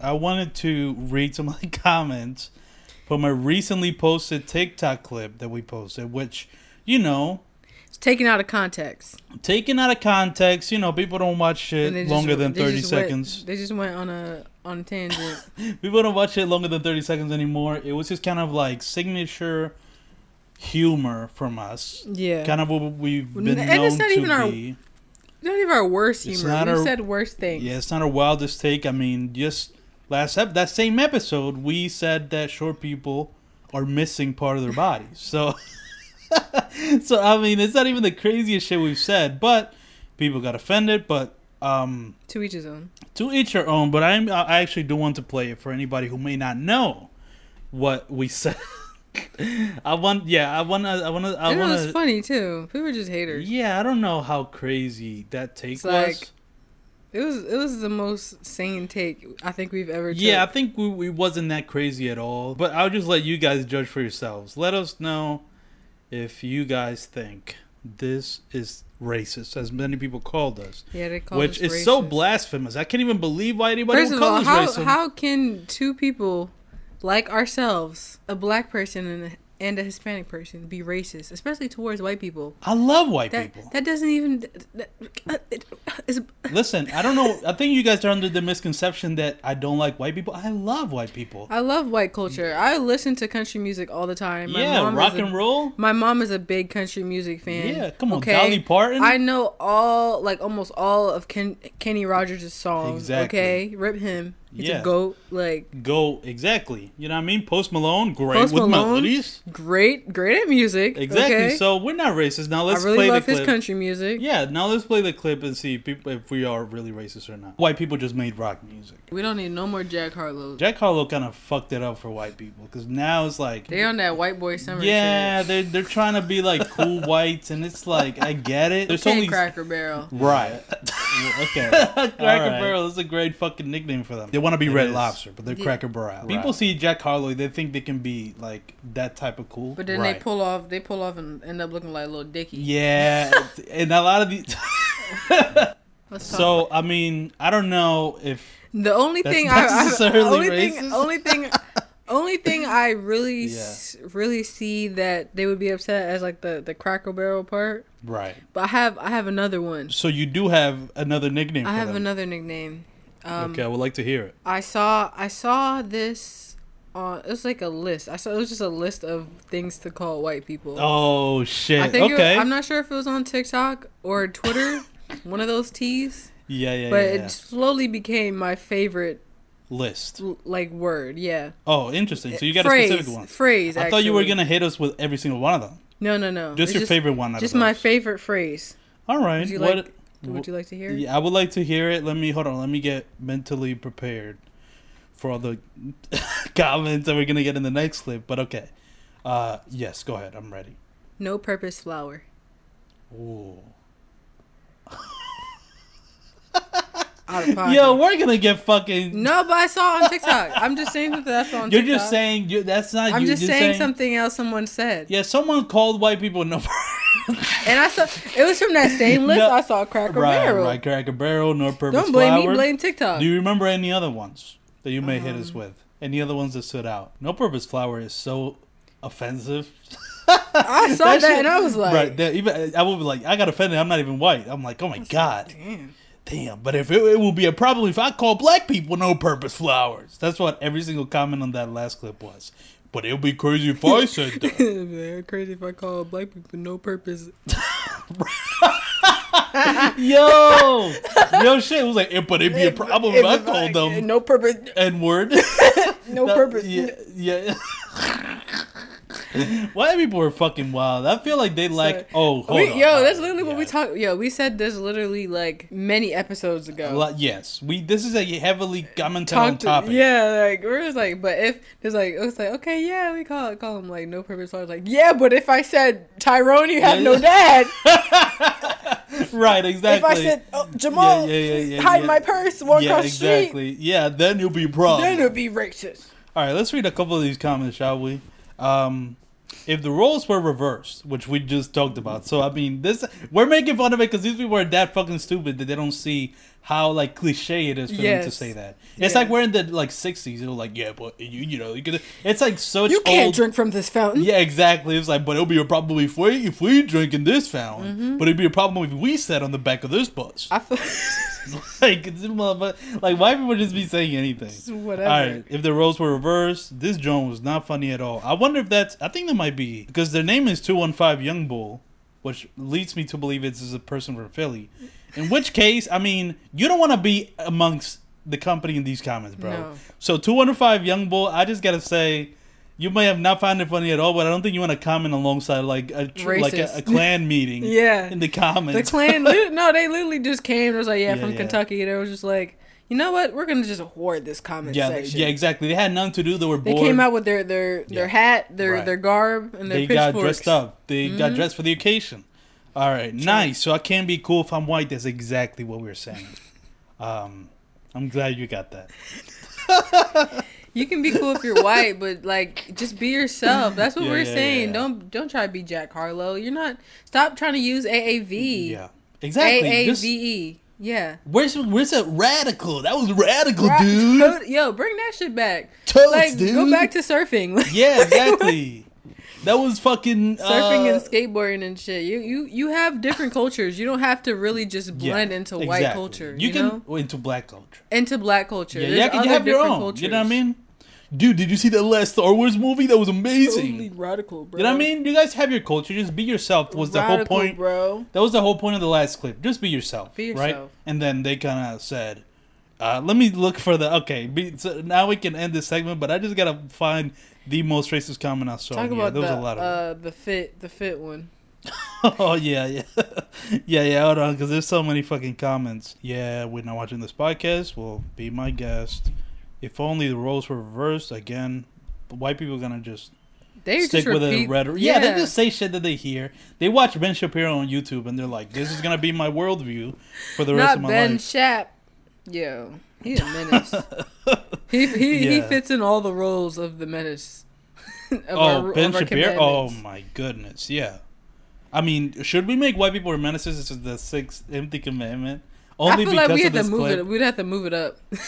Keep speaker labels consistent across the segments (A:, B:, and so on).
A: I wanted to read some of the comments from a recently posted TikTok clip that we posted, which, you know,
B: It's taken out of context.
A: taken out of context, you know, people don't watch
B: And they
A: shit
B: just-
A: longer than 30
B: just went-
A: seconds.
B: they just went on a on a tangent.
A: People don't watch it longer than 30 seconds anymore. It was just kind of like signature humor from us.
B: yeah.
A: Kind of what we've
B: And
A: been
B: it's
A: known
B: not
A: to
B: even our-
A: be.
B: Not even our worst humor.
A: not
B: We
A: our-
B: said worst things.
A: Yeah, it's not our wildest take. I mean, just last ep- that same episode, we said that short people are missing part of their bodies. So, so I mean, it's not even the craziest shit we've said, but people got offended. But um,
B: To each his own.
A: to each their own. But I'm I actually do want to play it for anybody who may not know what we said. I want, yeah, I want to, I want to, I
B: and it was funny too. People were just haters.
A: Yeah, I don't know how crazy that take
B: It's
A: was.
B: like- It was it was the most sane take I think we've ever.
A: Yeah, I think we, we wasn't that crazy at all. But I'll just let you guys judge for yourselves. Let us know if you guys think this is racist, as many people called us,
B: yeah. They called
A: which
B: us
A: is so blasphemous. I can't even believe why anybody
B: First
A: would
B: of
A: call
B: all,
A: us
B: how
A: racist.
B: how can two people like ourselves, a black person and a, and a Hispanic person, be racist, especially towards white people?
A: I love white
B: That
A: people.
B: that doesn't even. That, uh, it, it's,
A: Listen, I don't know. I think you guys are under the misconception that I don't like white people. I love white people.
B: I love white culture. I listen to country music all the time. My
A: yeah,
B: mom
A: rock
B: is a-
A: and roll.
B: My mom is a big country music fan.
A: Yeah, come on,
B: okay?
A: Dolly Parton.
B: I know all, like almost all of Ken, Kenny Rogers' songs.
A: Exactly.
B: Okay, rip him. He's
A: Yeah.
B: a goat. Like
A: Go exactly. You know what I mean? Post Malone, great
B: Post
A: with
B: Malone,
A: melodies.
B: great, great at music.
A: Exactly.
B: Okay?
A: So we're not racist. Now let's
B: I really
A: play
B: love
A: the
B: his
A: clip.
B: country music.
A: Yeah, now let's play the clip and see if we are really racist or not. White people just made rock music.
B: We don't need no more Jack Harlow.
A: Jack Harlow kind of fucked it up for white people because now it's like,
B: They on that white boy summer.
A: yeah,
B: shit.
A: they're they're trying to be like cool whites, and it's like I get it. There's only
B: Cracker Barrel.
A: right.
C: okay.
A: Cracker
C: Alright.
A: Barrel is a great fucking nickname for them. They want to be
C: It
A: Red
C: is.
A: Lobster, but they're
B: Yeah.
A: Cracker Barrel.
C: Right.
A: People see Jack Harlow, they think they can be like that type of cool.
B: But then
A: Right.
B: they pull off. They pull off and end up looking like a little Dicky.
A: Yeah, and a lot of these. So I mean, I don't know if
B: The only thing I, I
A: necessarily
B: only thing only thing only thing I really s- really see that they would be upset as like the the Cracker Barrel part.
A: right.
B: But I have I have another one.
A: So you do have another nickname.
B: I
A: for
B: have
A: them.
B: another nickname. Um,
A: okay, I would like to hear it.
B: I saw I saw this on it was like a list. I saw it was just a list of things to call white people.
A: Oh shit.
B: I think it-
A: okay.
B: I'm not sure if it was on TikTok or Twitter, one of those T's.
A: yeah, yeah,
B: But
A: yeah,
B: it
A: yeah.
B: slowly became my favorite
A: List.
B: like word. Yeah.
A: Oh, interesting. So you got
B: phrase,
A: a specific one.
B: Phrase.
A: I thought you were gonna hit us with every single one of them.
B: No, no, no.
A: Just
B: It's
A: your favorite one.
B: Just my favorite phrase.
A: All right. What?
B: like? Would you like to hear? it?
A: Yeah, I would like to hear it. Let me hold on. Let me get mentally prepared for all the comments that we're gonna get in the next clip. But okay. Uh, yes. Go ahead. I'm ready.
B: No purpose flower.
A: Ooh. Yo, we're gonna get fucking.
B: No, but I saw it on TikTok. I'm just saying something that's on
A: You're
B: TikTok.
A: just saying you that's not.
B: I'm
A: you,
B: just
A: you're
B: saying, something else someone said.
A: Yeah, someone called white people no.
B: And I saw it was from that same list.
A: No.
B: I saw Cracker
A: right,
B: Barrel.
A: right. Cracker Barrel, no purpose
B: Don't blame
A: flower.
B: me. Blame TikTok.
A: Do you remember any other ones that you may hit us
B: Um,
A: with? Any other ones that stood out? No purpose flower is so offensive.
B: I saw that,
A: shit-
B: and I was like,
A: right. That, even I would be like, I got offended. I'm not even white. I'm like, oh my god,
B: damn.
A: damn. But if it, it will be a problem if I call black people no purpose flowers. That's what every single comment on that last clip was. But it would be crazy if I said that.
B: Crazy if I call black people no purpose.
A: yo, yo, shit. It was like, eh, but it'd be a problem if I called them
B: no purpose.
A: N word.
B: No purpose.
A: Yeah, yeah. White people are fucking wild. I feel like they like. Oh, hold
B: We-
A: on.
B: yo, that's literally what we
A: yeah.
B: talked. Yo, we said this literally like many episodes ago.
A: Well, yes, we. This is a heavily commentary on
B: Talked
A: topic.
B: yeah, like we're just like, but if there's like, it was like, okay, yeah, we call it, call him like no purpose. I was like, yeah, but if I said Tyrone, you have
A: Yeah,
B: no
A: yeah.
B: dad.
A: right. Exactly.
B: If I said oh, Jamal,
A: Yeah, yeah, yeah, yeah,
B: hide
A: yeah.
B: my purse, walk
A: yeah,
B: across the street,
A: exactly. Yeah, then you'll be problem.
B: then it'll be racist.
A: All right, let's read a couple of these comments, shall we? Um, if the roles were reversed, which we just talked about, so I mean, this we're making fun of it because these people are that fucking stupid that they don't see how like cliche it is for them to say that. It's
B: Yeah.
A: like we're in the like '60s. They're like, yeah, but you you know you could. It's like such
B: You can't
A: old.
B: drink from this fountain.
A: Yeah, exactly. It's like, but it'll be a problem if we if we drink in this fountain.
B: Mm-hmm.
A: But it'd be a problem if we sat on the back of this bus.
B: I feel
A: like, it's, like why people just be saying anything?
B: whatever.
A: All right, if the roles were reversed, this joint was not funny at all. I wonder if that's. I think that might be because their name is two one five Young Bull, which leads me to believe it's is a person from Philly. In which case, I mean, you don't want to be amongst the company in these comments, bro.
B: No.
A: So 205 Young Bull, I just gotta say. You may have not found it funny at all, but I don't think you want to comment alongside like a like a, a clan meeting
B: Yeah.
A: in the comments,
B: The clan, no, they literally just came. It was like, yeah,
A: Yeah,
B: from
A: yeah.
B: Kentucky. They was just like, you know what? We're gonna just hoard this comment
A: yeah,
B: section.
A: yeah, exactly. They had nothing to do. They were
B: They came out with their their their
A: Yeah.
B: hat, their
A: Right.
B: their garb, and their
A: they got dressed up. They got
B: Mhm.
A: dressed for the occasion. All right, nice. So I can't be cool if I'm white. That's exactly what we are saying. Um, I'm glad you got that.
B: You can be cool if you're white, but like just be yourself. That's what
A: Yeah,
B: we're
A: yeah,
B: saying.
A: yeah.
B: Don't don't try to be Jack Harlow. You're not. Stop trying to use AAV.
A: Yeah, exactly.
B: AAVE. E. Yeah.
A: where's where's that radical? That was radical,
B: Right.
A: dude.
B: Yo, bring that shit back.
A: Totes,
B: like
A: dude.
B: go back to surfing.
A: Yeah, exactly. That was fucking
B: surfing
A: uh,
B: and skateboarding and shit. You you you have different cultures. You don't have to really just
A: yeah,
B: blend into white culture.
A: You,
B: You,
A: can
B: know,
A: into black culture.
B: into black culture.
A: Yeah,
B: There's
A: yeah, can you have your
B: different
A: own. You know what I mean? Dude, did you see that last Star Wars movie? That was amazing.
B: Totally radical, bro.
A: You know what I mean? You guys have your culture. Just be yourself. Was the whole point?
B: bro.
A: That was the whole point of the last clip. Just be yourself.
B: Be yourself. Right?
A: And then they kind of said, uh, let me look for the. Okay, be, so now we can end this segment, but I just got to find the most racist comment I saw.
B: Talk
A: yeah,
B: about
A: there
B: the
A: was a lot of
B: uh the fit the fit one.
A: Oh, yeah, yeah. yeah, yeah, hold on, because there's so many fucking comments. Yeah, we're not watching this podcast. Well, be my guest. If only the roles were reversed, again, white people are going to just
B: They
A: stick
B: just
A: with
B: repeat,
A: a rhetoric. Yeah. they just say shit that they hear. They watch Ben Shapiro on YouTube and they're like, "This is gonna be my worldview for the rest of my
B: Ben
A: life."
B: Ben Shap. Yo, he's a menace. he he, he fits in all the roles of the menace. of
A: oh,
B: our-
A: Ben Shapiro. Oh my goodness, yeah. I mean, should we make white people menaces? This is the sixth empty commandment.
B: I
A: Only
B: feel
A: because
B: like we had to move
A: clip.
B: it. We'd have to move it up.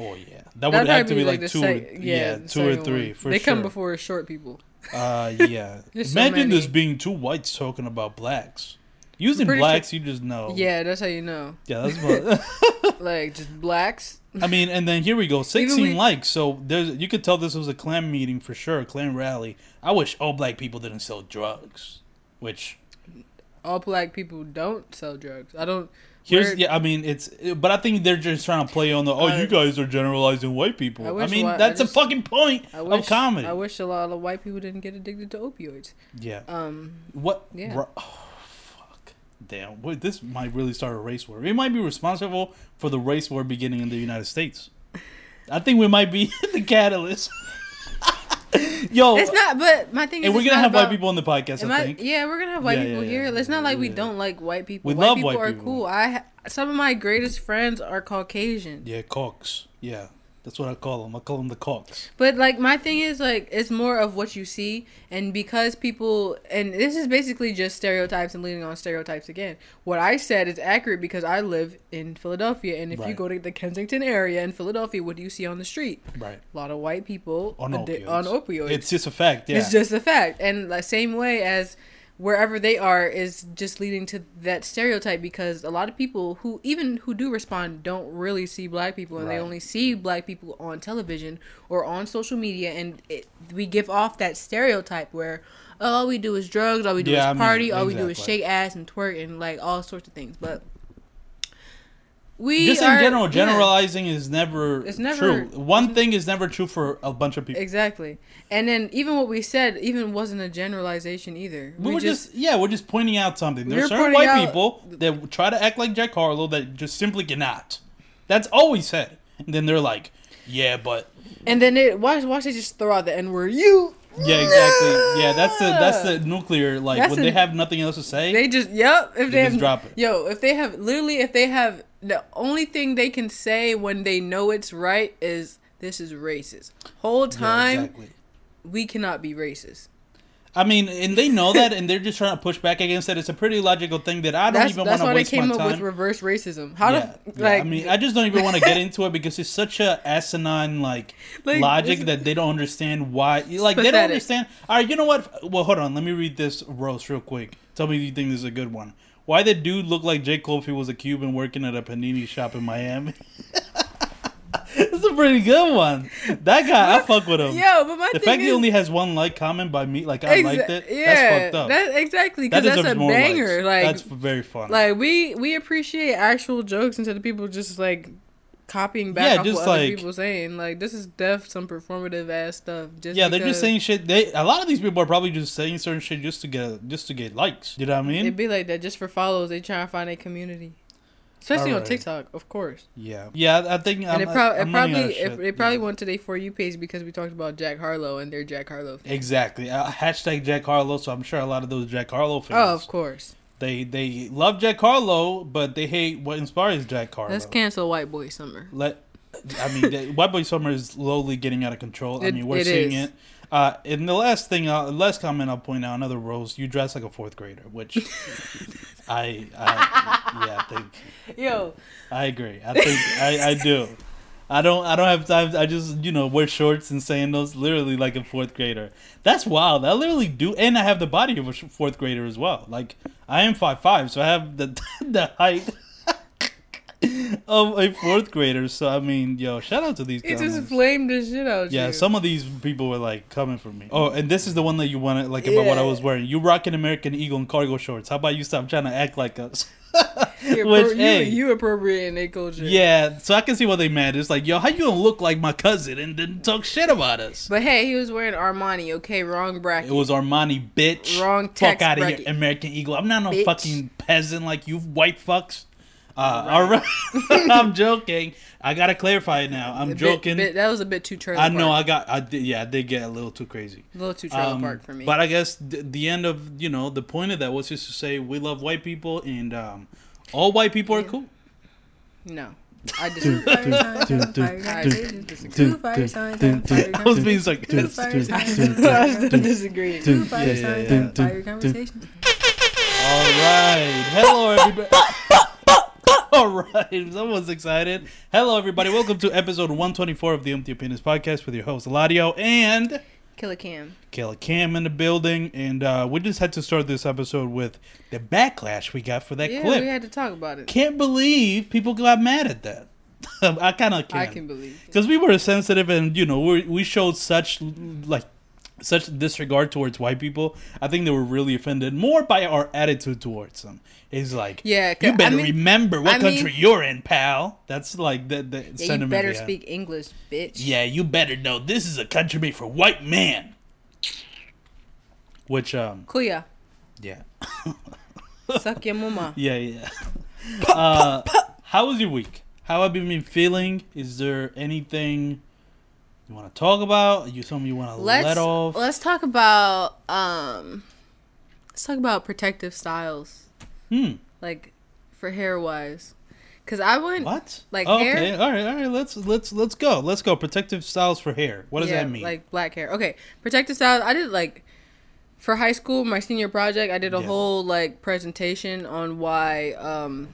A: Oh yeah, that would have to be like,
B: the
A: two.
B: sec-
A: or, yeah,
B: the
A: two or three
B: They
A: sure.
B: come before short people.
A: Uh, yeah.
B: There's so
A: Imagine this being two whites talking about blacks. Using blacks, you just know.
B: Yeah, that's how you know.
A: Yeah, that's what.
B: Like just blacks.
A: I mean, and then here we go, sixteen
B: we-
A: likes. So there's you could tell this was a clan meeting for sure, a clan rally. I wish all black people didn't sell drugs. Which
B: All black people don't sell drugs. I don't.
A: here's
B: Where-
A: yeah, I mean it's, but I think they're just trying to play on the oh
B: I-
A: you guys are generalizing white people.
B: I
A: I, mean
B: whi- I
A: that's
B: just-
A: a fucking point
B: I wish.
A: of comedy.
B: I wish a lot of white people didn't get addicted to opioids.
A: yeah.
B: Um.
A: What?
B: Yeah.
A: ru- oh. Damn. This might really start a race war. We might be responsible for the race war beginning in the United States. I think we might be the catalyst. Yo,
B: It's not. But my thing is,
A: and we're gonna have white people on the podcast. I
B: I,
A: think.
B: yeah, we're gonna have white
A: Yeah,
B: people
A: yeah,
B: here.
A: yeah.
B: It's not like we don't like white people.
A: We
B: white
A: love
B: people
A: white
B: are
A: people.
B: cool. I some of my greatest friends are Caucasian.
A: Yeah, Cox. Yeah, that's what I call them. I call them the cocks.
B: But like my thing is like it's more of what you see, and because people and this is basically just stereotypes and leaning on stereotypes again. What I said is accurate because I live in Philadelphia, and if you go to the Kensington area in Philadelphia, what do you see on the street?
A: Right.
B: A lot of white people
A: On
B: addi-
A: opioids.
B: on opioids.
A: It's just a fact. Yeah.
B: It's just a fact, and the same way as wherever they are is just leading to that stereotype because a lot of people who even who do respond don't really see black people and they only see black people on television or on social media. And it, we give off that stereotype where oh, all we do is drugs all we do
A: Yeah,
B: is
A: I mean,
B: party all we do is shake ass and twerk and like all sorts of things. But we
A: just
B: are,
A: in general,
B: yeah.
A: generalizing is never,
B: It's never-
A: true. One thing is never true for a bunch of people.
B: Exactly. And then even what we said even wasn't a generalization either.
A: We, were just, yeah, we're just pointing out something.
B: We
A: There's certain white
B: out-
A: people that try to act like Jack Harlow that just simply cannot. That's always said. And then they're like, yeah, but
B: And then it watch watch they just throw out the N word. You
A: yeah, exactly. Yeah, that's the that's the nuclear like
B: That's
A: when
B: the-
A: they have nothing else to say.
B: they just yep. If
A: They
B: they,
A: just
B: have,
A: drop it.
B: Yo, if they have literally if they have the only thing they can say when they know it's right is this is racist. Whole
A: Yeah,
B: time
A: exactly.
B: we cannot be racist.
A: I mean, and they know that, and they're just trying to push back against it. It's a pretty logical thing that I don't
B: That's
A: even
B: that's
A: want
B: why
A: to
B: they
A: waste
B: came up
A: time.
B: with reverse racism. How
A: yeah,
B: the
A: yeah,
B: like?
A: I mean, I just don't even want to get into it because it's such a asinine like,
B: Like,
A: logic that they don't understand why. Like they don't understand. All right, you know what? Well, hold on. Let me read this roast real quick. Tell me if you think this is a good one. Why the dude look like J. Cole if he was a Cuban working at a panini shop in Miami? It's a pretty good one. That guy, I fuck with him.
B: Yo, but my
A: the
B: thing
A: fact
B: is,
A: he only has one like comment by me, like I
B: exa-
A: liked it.
B: Yeah,
A: that's fucked up.
B: That, exactly,
A: that
B: because that's a banger.
A: likes.
B: Like,
A: that's very fun.
B: like we we appreciate actual jokes instead of people just like copying back
A: Yeah, just
B: what other
A: like-
B: people saying. Like, this is def some performative ass stuff. Just
A: yeah, they're just saying shit. They a lot of these people are probably just saying certain shit just to get just to get likes. You know what I mean?
B: It'd be like that just for follows. They try to find a community, especially on TikTok, of course.
A: yeah, yeah. I think.
B: And
A: I'm,
B: it, prob-
A: I'm
B: it probably it, it probably
A: Yeah.
B: went to their for you page because we talked about Jack Harlow and their Jack Harlow. Fans.
A: Exactly. Uh, hashtag Jack Harlow. So I'm sure a lot of those Jack Harlow fans.
B: Oh, of course.
A: They they love Jack Harlow, but they hate what inspires Jack Harlow.
B: Let's cancel White Boy Summer.
A: Let I mean, White Boy Summer is slowly getting out of control. I mean, we're
B: it
A: seeing
B: is.
A: it. Uh, and the last thing, uh, last comment I'll point out, another rose. You dress like a fourth grader, which I, I, yeah, I think
B: Yo,
A: I agree. I think I, I do. I don't. I don't have time. I just you know wear shorts and sandals, literally like a fourth grader. That's wild. I literally do, and I have the body of a fourth grader as well. Like I am five five, so I have the the height of a fourth grader. So I mean, yo, shout out to these
B: it
A: guys.
B: just flamed the shit out
A: Yeah,
B: you.
A: some of these people were like coming for me. Oh, and this is the one that you wanted, like about what I was wearing. You rocking American Eagle and cargo shorts. How about you stop trying to act like us?
B: You're
A: Which,
B: appro-
A: hey,
B: you, you appropriating their culture.
A: yeah, so I can see what they mad. It's like, yo, how you gonna look like my cousin and then talk shit about us?
B: But hey, he was wearing Armani. Okay, wrong bracket.
A: It was Armani, bitch.
B: Wrong
A: Fuck out of here. American Eagle. I'm not no
B: Bitch.
A: fucking peasant like you white fucks. Uh, all right, I'm joking. I gotta clarify it now. I'm
B: A bit-
A: joking.
B: bit- that was a bit too trailer.
A: I know.
B: Park.
A: I got. I did. Yeah, I did get a little too crazy.
B: a little too trailer
A: Um,
B: park for me.
A: But I guess th- the end of you know the point of that was just to say we love white people and um, all white people are cool.
B: no, I disagree. I disagree.
A: I was being like,
B: I disagree.
A: all right, hello everybody. All right, someone's excited. Hello, everybody. Welcome to episode 124 of the Empty Opinions podcast with your host Eladio and
B: Killer Cam.
A: Kayla Cam in the building. And uh, we just had to start this episode with the backlash we got for that
B: Yeah,
A: clip.
B: we had to talk about it.
A: Can't believe people got mad at that. I kind of can.
B: I can believe. it.
A: because we were sensitive and you know we we showed such like such disregard towards white people. I think they were really offended more by our attitude towards them. It's like,
B: yeah,
A: you better
B: I mean-
A: remember what
B: I mean-
A: country you're in, pal. That's like the the
B: Yeah, you better
A: had.
B: speak English, bitch.
A: Yeah, you better know this is a country made for white man. Which um
B: Kuya,
A: yeah
B: suck your mama.
A: yeah yeah. uh, how was your week? How have you been feeling? Is there anything you want to talk about? You something you want to
B: Let's
A: off?
B: let's talk about um, let's talk about protective styles,
A: Hmm.
B: like for hair wise, because I wouldn't
A: What?
B: Like
A: Oh,
B: hair?
A: Okay. All right. All right. Let's let's let's go. Let's go. Protective styles for hair. What does
B: yeah,
A: that mean?
B: Like black hair. Okay, protective styles. I did like for high school, my senior project. I did a
A: Yeah.
B: whole like presentation on why um,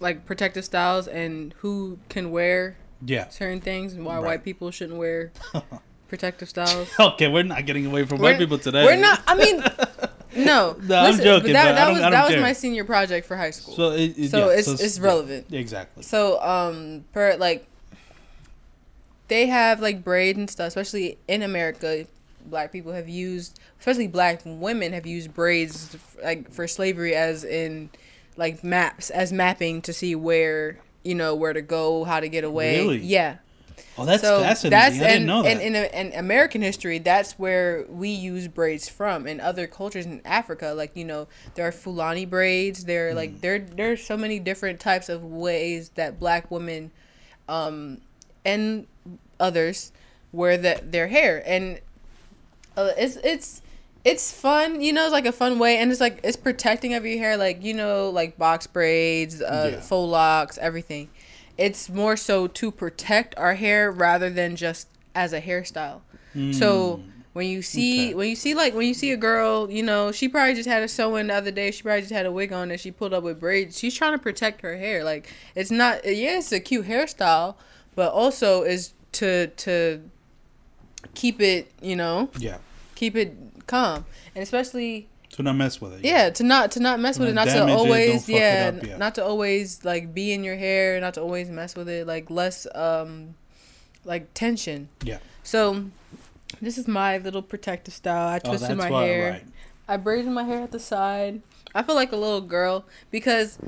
B: like protective styles and who can wear
A: yeah.
B: certain things and why
A: Right.
B: white people shouldn't wear protective styles.
A: Okay, we're not getting away from white
B: We're-
A: people today.
B: We're not. I mean, no.
A: No, I'm joking,
B: that that was that was my senior project for high school.
A: So, it, it-
B: So
A: yeah,
B: it's- it's
A: yeah,
B: relevant.
A: exactly.
B: So um, per like, they have like braids and stuff, especially in America. Black people have used, especially black women have used braids like for slavery, as in like maps as mapping to see where you know where to go, how to get away.
A: Really?
B: Yeah.
A: Oh, that's
B: so
A: fascinating.
B: that's
A: I didn't
B: and,
A: know that.
B: and in, in American history, that's where we use braids from. In other cultures in Africa, like you know, there are Fulani braids. There are like
A: Mm.
B: there there's so many different types of ways that black women, um, and others wear the, their hair, and uh, it's it's it's fun. You know, it's like a fun way, and it's like it's protecting of your hair, like you know, like box braids, uh,
A: Yeah.
B: faux locks, everything it's more so to protect our hair rather than just as a hairstyle. So When you see
A: Okay.
B: when you see like when you see a girl, you know, she probably just had a sew in the other day. She probably just had a wig on and she pulled up with braids. She's trying to protect her hair. Like it's not yeah, it's a cute hairstyle, but also is to to keep it, you know,
A: Yeah.
B: keep it calm. And especially
A: To not mess with it.
B: yeah, to not to not mess with it,
A: Not
B: to always
A: it
B: yeah,
A: up, yeah.
B: not to always like be in your hair, not to always mess with it, like less um like tension.
A: Yeah.
B: So this is my little protective style. I
A: Oh,
B: twisted
A: that's
B: my hair.
A: Right.
B: I braided my hair at the side. I feel like a little girl because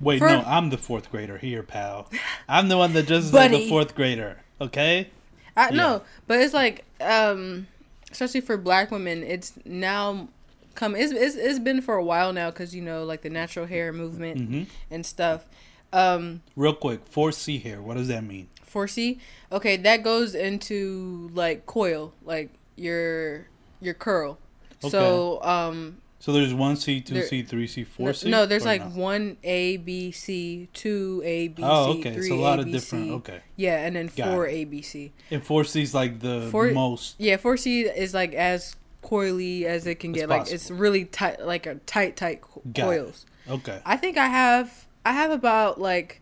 A: Wait,
B: For-
A: no, I'm the fourth grader here, pal. I'm the one that just like the fourth grader. Okay.
B: I
A: Yeah.
B: no, but it's like um especially for black women, it's now come it's it's, it's been for a while now cuz you know like the natural hair movement
A: hmm
B: and stuff. Um
A: Real quick, 4C hair What does that mean?
B: 4C. Okay, that goes into like coil, like your your curl. So um
A: So there's one C, two
B: There-
A: C, three C,
B: no,
A: four C.
B: no, there's like
A: no?
B: one A B C, two A B C,
A: Oh, okay.
B: three
A: It's a lot
B: A
A: of different.
B: C.
A: Okay.
B: Yeah, and then
A: Got
B: four
A: it.
B: A B C.
A: And four C is like the
B: Four-
A: most.
B: Yeah, 4C is like as coily as it can get. Like it's really tight, like a tight, tight co-
A: Got it.
B: coils.
A: Okay.
B: I think I have I have about like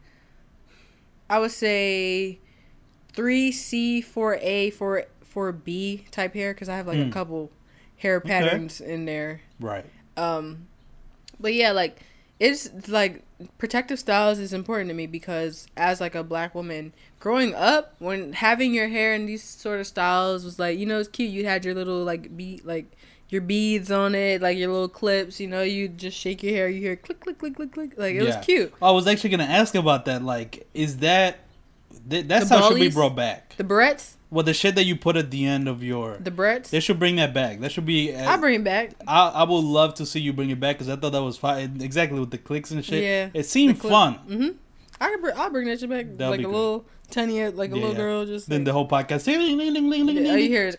B: I would say three C, four A, four four B type hair because I have like
A: Mm.
B: a couple hair patterns in there.
A: Right.
B: Um, but yeah, like it's like protective styles is important to me because as like a black woman growing up, when having your hair in these sort of styles was like you know it's cute. You had your little like bead like your beads on it, like your little clips. You know, you just shake your hair, you hear click click click click click. Like it
A: Yeah.
B: was cute.
A: I was actually gonna ask about that. Like, is that th- that's
B: The
A: how it should be brought back?
B: The barrettes,
A: Well, the shit that you put at the end of your,
B: the barrettes.
A: they should bring that back. That should be.
B: I bring it back.
A: I, I would love to see you bring it back because I thought that was fine. Exactly with the clicks and shit.
B: Yeah,
A: It seemed fun.
B: Mm-hmm. I can bring, I'll bring that shit back.
A: That'll
B: like a
A: good.
B: little tiny, like a
A: Yeah,
B: little girl, just.
A: Then
B: like,
A: the whole podcast.
B: yeah, all you hear is.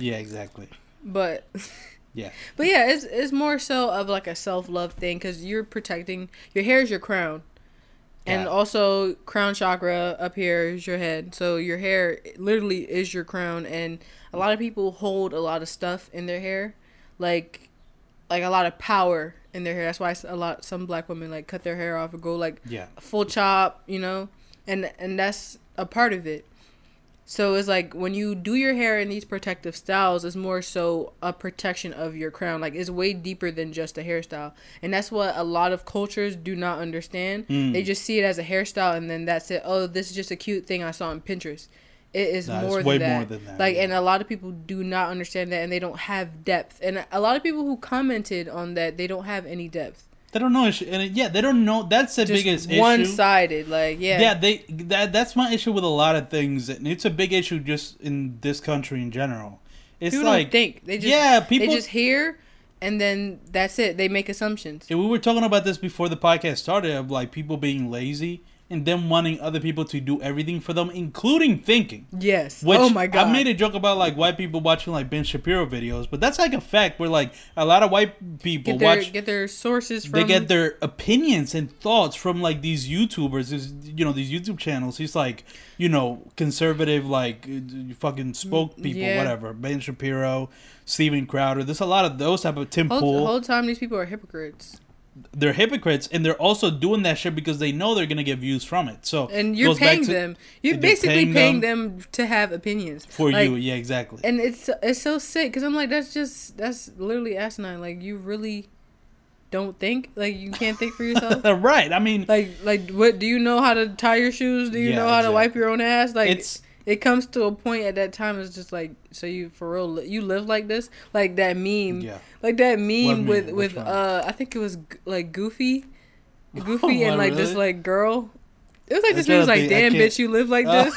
A: Yeah, exactly.
B: But
A: Yeah.
B: But yeah, it's it's more so of like a self love thing because you're protecting your hair is your crown, and also crown chakra up here is your head. So your hair literally is your crown, and a lot of people hold a lot of stuff in their hair, like like a lot of power in their hair. That's why a lot some black women like cut their hair off and go like
A: Yeah.
B: full chop, you know, and and that's a part of it. So it's like when you do your hair in these protective styles, it's more so a protection of your crown. Like it's way deeper than just a hairstyle, and that's what a lot of cultures do not understand.
A: Mm.
B: They just see it as a hairstyle, and then that's it. Oh, this is just a cute thing I saw on Pinterest. It is
A: Nah,
B: more, than that.
A: more than that,
B: Like,
A: yeah.
B: and a lot of people do not understand that, and they don't have depth. And a lot of people who commented on that, they don't have any depth.
A: They don't know. And yeah, they don't know. That's the
B: Just
A: biggest
B: one
A: issue.
B: sided. Like, yeah,
A: Yeah, they that that's my issue with a lot of things, and it's a big issue just in this country in general. It's
B: people
A: like
B: don't think they just
A: yeah, people.
B: they just hear, and then that's it. They make assumptions.
A: and we were talking about this before the podcast started of like people being lazy and them wanting other people to do everything for them, including thinking.
B: Yes.
A: Which
B: oh my god.
A: I made a joke about like white people watching like Ben Shapiro videos, but that's like a fact where like a lot of white people
B: get their
A: watch
B: get their sources from.
A: they get their opinions and thoughts from like these YouTubers, these, you know, these YouTube channels. He's like, you know, conservative, like fucking spoke people,
B: Mm, yeah.
A: whatever. Ben Shapiro, Steven Crowder. There's a lot of those type of Tim
B: whole,
A: Pool.
B: whole time these people are hypocrites,
A: they're hypocrites, and they're also doing that shit because they know they're gonna get views from it. So
B: and you're paying
A: to-
B: them. You're basically
A: paying
B: paying,
A: them
B: them, to have opinions
A: for
B: Like,
A: you. Yeah, exactly.
B: And it's it's so sick because I'm like that's just that's literally asinine. Like you really don't think like you can't think for yourself.
A: right. I mean,
B: like like what do you know how to tie your shoes? Do you
A: Yeah,
B: know how to wipe your own ass? Like
A: it's
B: it comes to a point at that time it's just like so you for real you live like this like that meme
A: yeah.
B: like that meme
A: meme?
B: with with uh I think it was like Goofy, Goofy
A: Oh,
B: and like this like girl. It was like this meme was like damn bitch you live like
A: Oh.
B: this.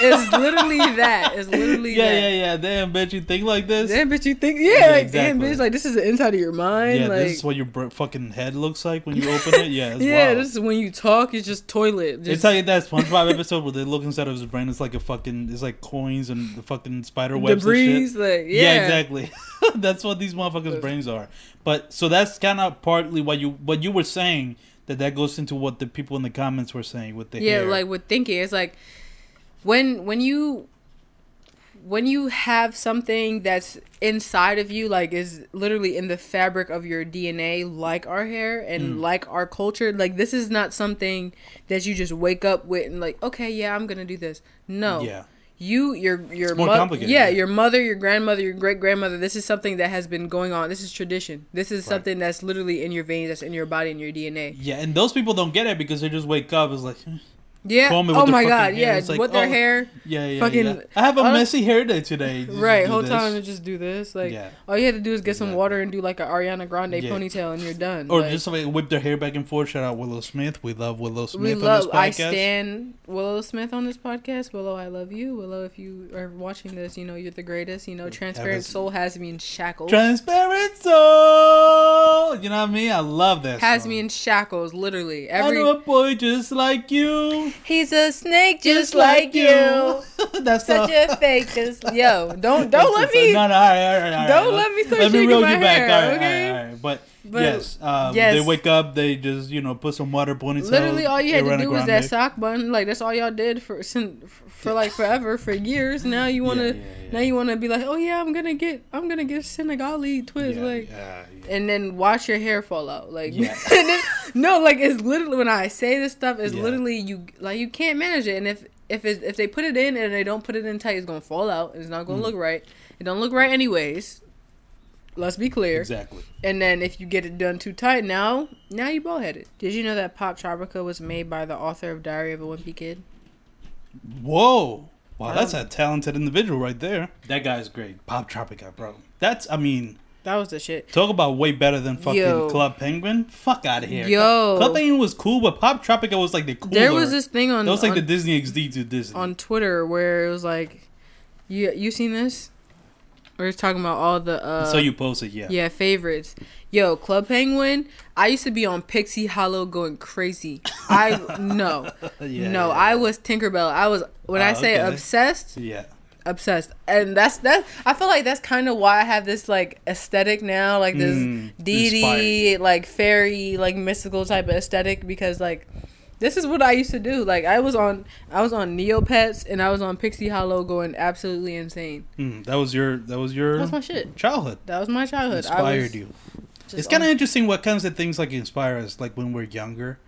B: It's literally that. It's literally
A: Yeah,
B: that.
A: yeah, yeah. Damn, bitch, you think like this.
B: Damn bitch you think yeah,
A: Yeah,
B: like damn bitch like this is the inside of your mind
A: yeah,
B: like
A: this is what your br- fucking head looks like when you open it. Yeah, it's
B: yeah
A: wild.
B: this is when you talk it's just toilet
A: It's
B: just
A: like that SpongeBob episode where they look inside of his brain. It's like a fucking, it's like coins and the fucking spider webs and
B: debris
A: shit.
B: like yeah,
A: Yeah, exactly. that's what these motherfuckers' brains are. But so that's kind of partly what you what you were saying that that goes into what the people in the comments were saying with the
B: yeah
A: hair.
B: like with thinking it's like when when you when you have something that's inside of you, like is literally in the fabric of your DNA, like our hair and
A: Mm.
B: like our culture, like this is not something that you just wake up with and like, okay, yeah, I'm gonna do this. No,
A: Yeah.
B: you, your your
A: more
B: mo-
A: complicated,
B: Yeah,
A: yeah.
B: your mother, your grandmother, your great grandmother. This is something that has been going on. This is tradition. This is
A: Right.
B: something that's literally in your veins, that's in your body, in your DNA.
A: Yeah, and those people don't get it because they just wake up. It's like, eh,
B: Yeah.
A: Call me
B: Oh my god.
A: hair.
B: Yeah.
A: Like,
B: with their
A: oh,
B: hair.
A: yeah, yeah,
B: Fucking-
A: yeah. I have a
B: uh,
A: messy hair day today. Just
B: Right. Whole
A: this.
B: time to just do this. Like
A: Yeah.
B: all you have to do is get some water and do like a Ariana Grande
A: Yeah.
B: ponytail and you're done.
A: Or
B: Like,
A: just like whip their hair back and forth. Shout out Willow Smith. We love Willow Smith
B: we
A: on
B: love.
A: this
B: I stand Willow Smith on this podcast. Willow, I love you. Willow, if you are watching this, you know you're the greatest. You know, transparent soul has me in shackles.
A: Transparent soul. You know what I mean? I love that.
B: has
A: song.
B: me in shackles. Literally
A: I
B: every.
A: know a boy just like you.
B: He's a snake just, like you.
A: That's
B: Such a fake. Just, yo, don't don't let me.
A: No, no, all right, all right, all right.
B: Don't let me start
A: Let me
B: shaking
A: reel
B: my
A: you back.
B: hair,
A: all right,
B: okay?
A: all right, all right. But,
B: But
A: yes, um,
B: yes.
A: they wake up. They just you know put some water, ponytail.
B: Literally, all you had to do was that sock button. Like that's all y'all did for for like forever, for years. Now you wanna,
A: Yeah, yeah, yeah.
B: now you wanna be like, oh yeah, I'm gonna get, I'm gonna get Senegali twist, like, and then watch your hair fall out, like, then- no, like it's literally when I say this stuff, it's literally you like you can't manage it, and if if if they put it in and they don't put it in tight, it's gonna fall out. It's not gonna
A: Mm.
B: look right. It don't look right anyways. Let's be clear.
A: Exactly.
B: And then if you get it done too tight, now now you bald headed. Did you know that Poptropica was made by the author of Diary of a Wimpy Kid?
A: Whoa. Wow, that's a talented individual right there. That guy's great. Poptropica, bro. That's, I mean,
B: That was the shit.
A: talk about way better than fucking
B: Yo.
A: Club Penguin. Fuck out of here.
B: Yo.
A: Club Penguin was cool, but Poptropica was like the cooler.
B: There was this thing on
A: That was like
B: on,
A: the Disney XD to Disney.
B: on Twitter where it was like, you you seen this? Where it's talking about all the uh
A: so you posted, yeah.
B: yeah favorites. Yo, Club Penguin. I used to be on Pixie Hollow going crazy. I no
A: Yeah,
B: no.
A: yeah,
B: I was Tinkerbell. I was when I
A: Oh,
B: say
A: okay.
B: obsessed.
A: Yeah.
B: obsessed and that's that i feel like that's kind of why i have this like aesthetic now like this
A: Mm,
B: deity like fairy like mystical type of aesthetic because like this is what i used to do like i was on i was on neopets and i was on pixie hollow going absolutely insane
A: Mm, that was your that was your
B: that was my shit
A: childhood.
B: that was my childhood
A: Inspired you. It's kind of interesting what kinds of things like inspire us, like when we're younger.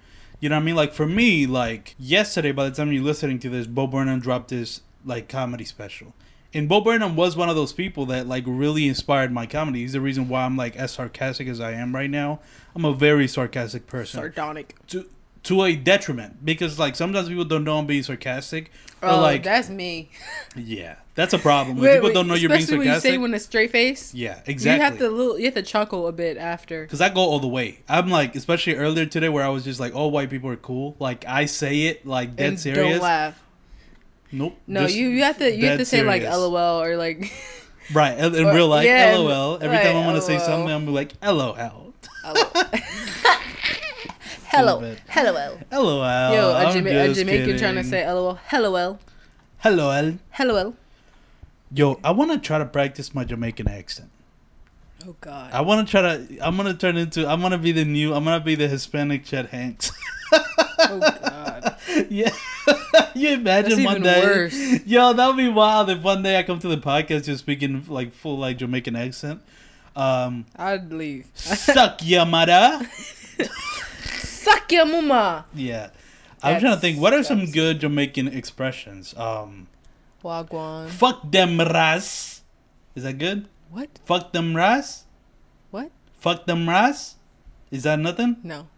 A: You know what I mean? Like for me, like yesterday, by the time you're listening to this, Bo Burnham dropped this like comedy special, and Bo Burnham was one of those people that like really inspired my comedy. He's the reason why I'm like as sarcastic as I am right now. I'm a very sarcastic person
B: sardonic
A: to to a detriment because like sometimes people don't know I'm being sarcastic.
B: Oh
A: like
B: that's me
A: yeah, that's a problem. When
B: Wait,
A: people
B: wait,
A: don't know you're being sarcastic.
B: especially when you say when a straight face
A: yeah, exactly.
B: you have to little you have to chuckle a bit after
A: Cause I go all the way. I'm like, especially earlier today, where I was just like, "All white people are cool." Like I say it like dead
B: and
A: serious.
B: don't laugh
A: Nope.
B: no you, you have to you have to say like lol or like
A: Right in,
B: Or-
A: real life,
B: yeah,
A: LOL. Every time I
B: want
A: gonna say something, I'm like, LOL.
B: hello
A: Stupid.
B: hello
A: LOL.
B: Yo, a,
A: I'm
B: Jama- a
A: just
B: Jamaican trying to say LOL. Hello,
A: LOL.
B: hello.
A: Yo, I want to try to practice my Jamaican accent.
B: Oh God.
A: I want to try to. I'm gonna turn into. I'm gonna be the new. I'm gonna be the Hispanic Chet Hanks.
B: Oh God.
A: yeah. you imagine
B: That's
A: one
B: even
A: day.
B: worse.
A: Yo, that would be wild if one day I come to the podcast just speaking like full like Jamaican accent. Um,
B: I'd leave.
A: suck ya mother.
B: Suck your mama.
A: Yeah. I'm trying to think. What are some good Jamaican expressions? Um,
B: Wagwan.
A: fuck them ras. Is that good?
B: What?
A: Fuck them ras.
B: What?
A: Fuck them ras. Is that nothing?
B: No.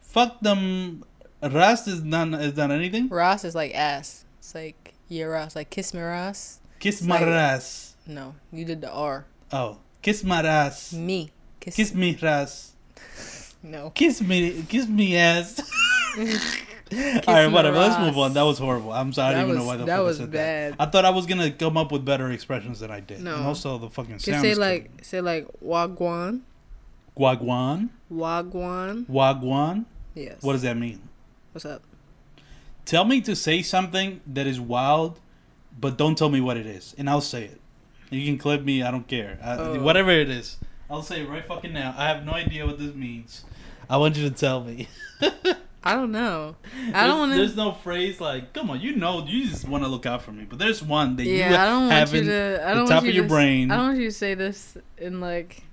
A: Fuck them ras is not is that anything?
B: Ras is like ass. It's like yeah, Ross. Like kiss me, ras.
A: Kiss my
B: like-
A: ras.
B: No, you did the R.
A: Oh, kiss my ras.
B: Me. Kiss.
A: Kiss me ras.
B: No.
A: Kiss me, kiss me ass. All right, whatever. Let's move on. That was horrible. I'm sorry. I don't even know why the
B: that
A: fuck
B: was
A: I said
B: bad.
A: that. I thought I was gonna come up with better expressions than I did.
B: No.
A: And also the fucking sounds.
B: say like say like wagwan.
A: Guaguan.
B: Wagwan.
A: Wagwan.
B: Yes.
A: What does that mean?
B: What's up?
A: Tell me to say something that is wild, but don't tell me what it is, and I'll say it. You can clip me. I don't care. I,
B: Oh.
A: Whatever it is, I'll say it right fucking now. I have no idea what this means. I want you to tell me.
B: I don't know. I don't want to.
A: There's no phrase like, "Come on, you know, you just want to look out for me." But there's one that you
B: Yeah, I don't want
A: have
B: you to. I don't
A: top
B: want you
A: of your
B: to,
A: brain.
B: I don't want you to say this in like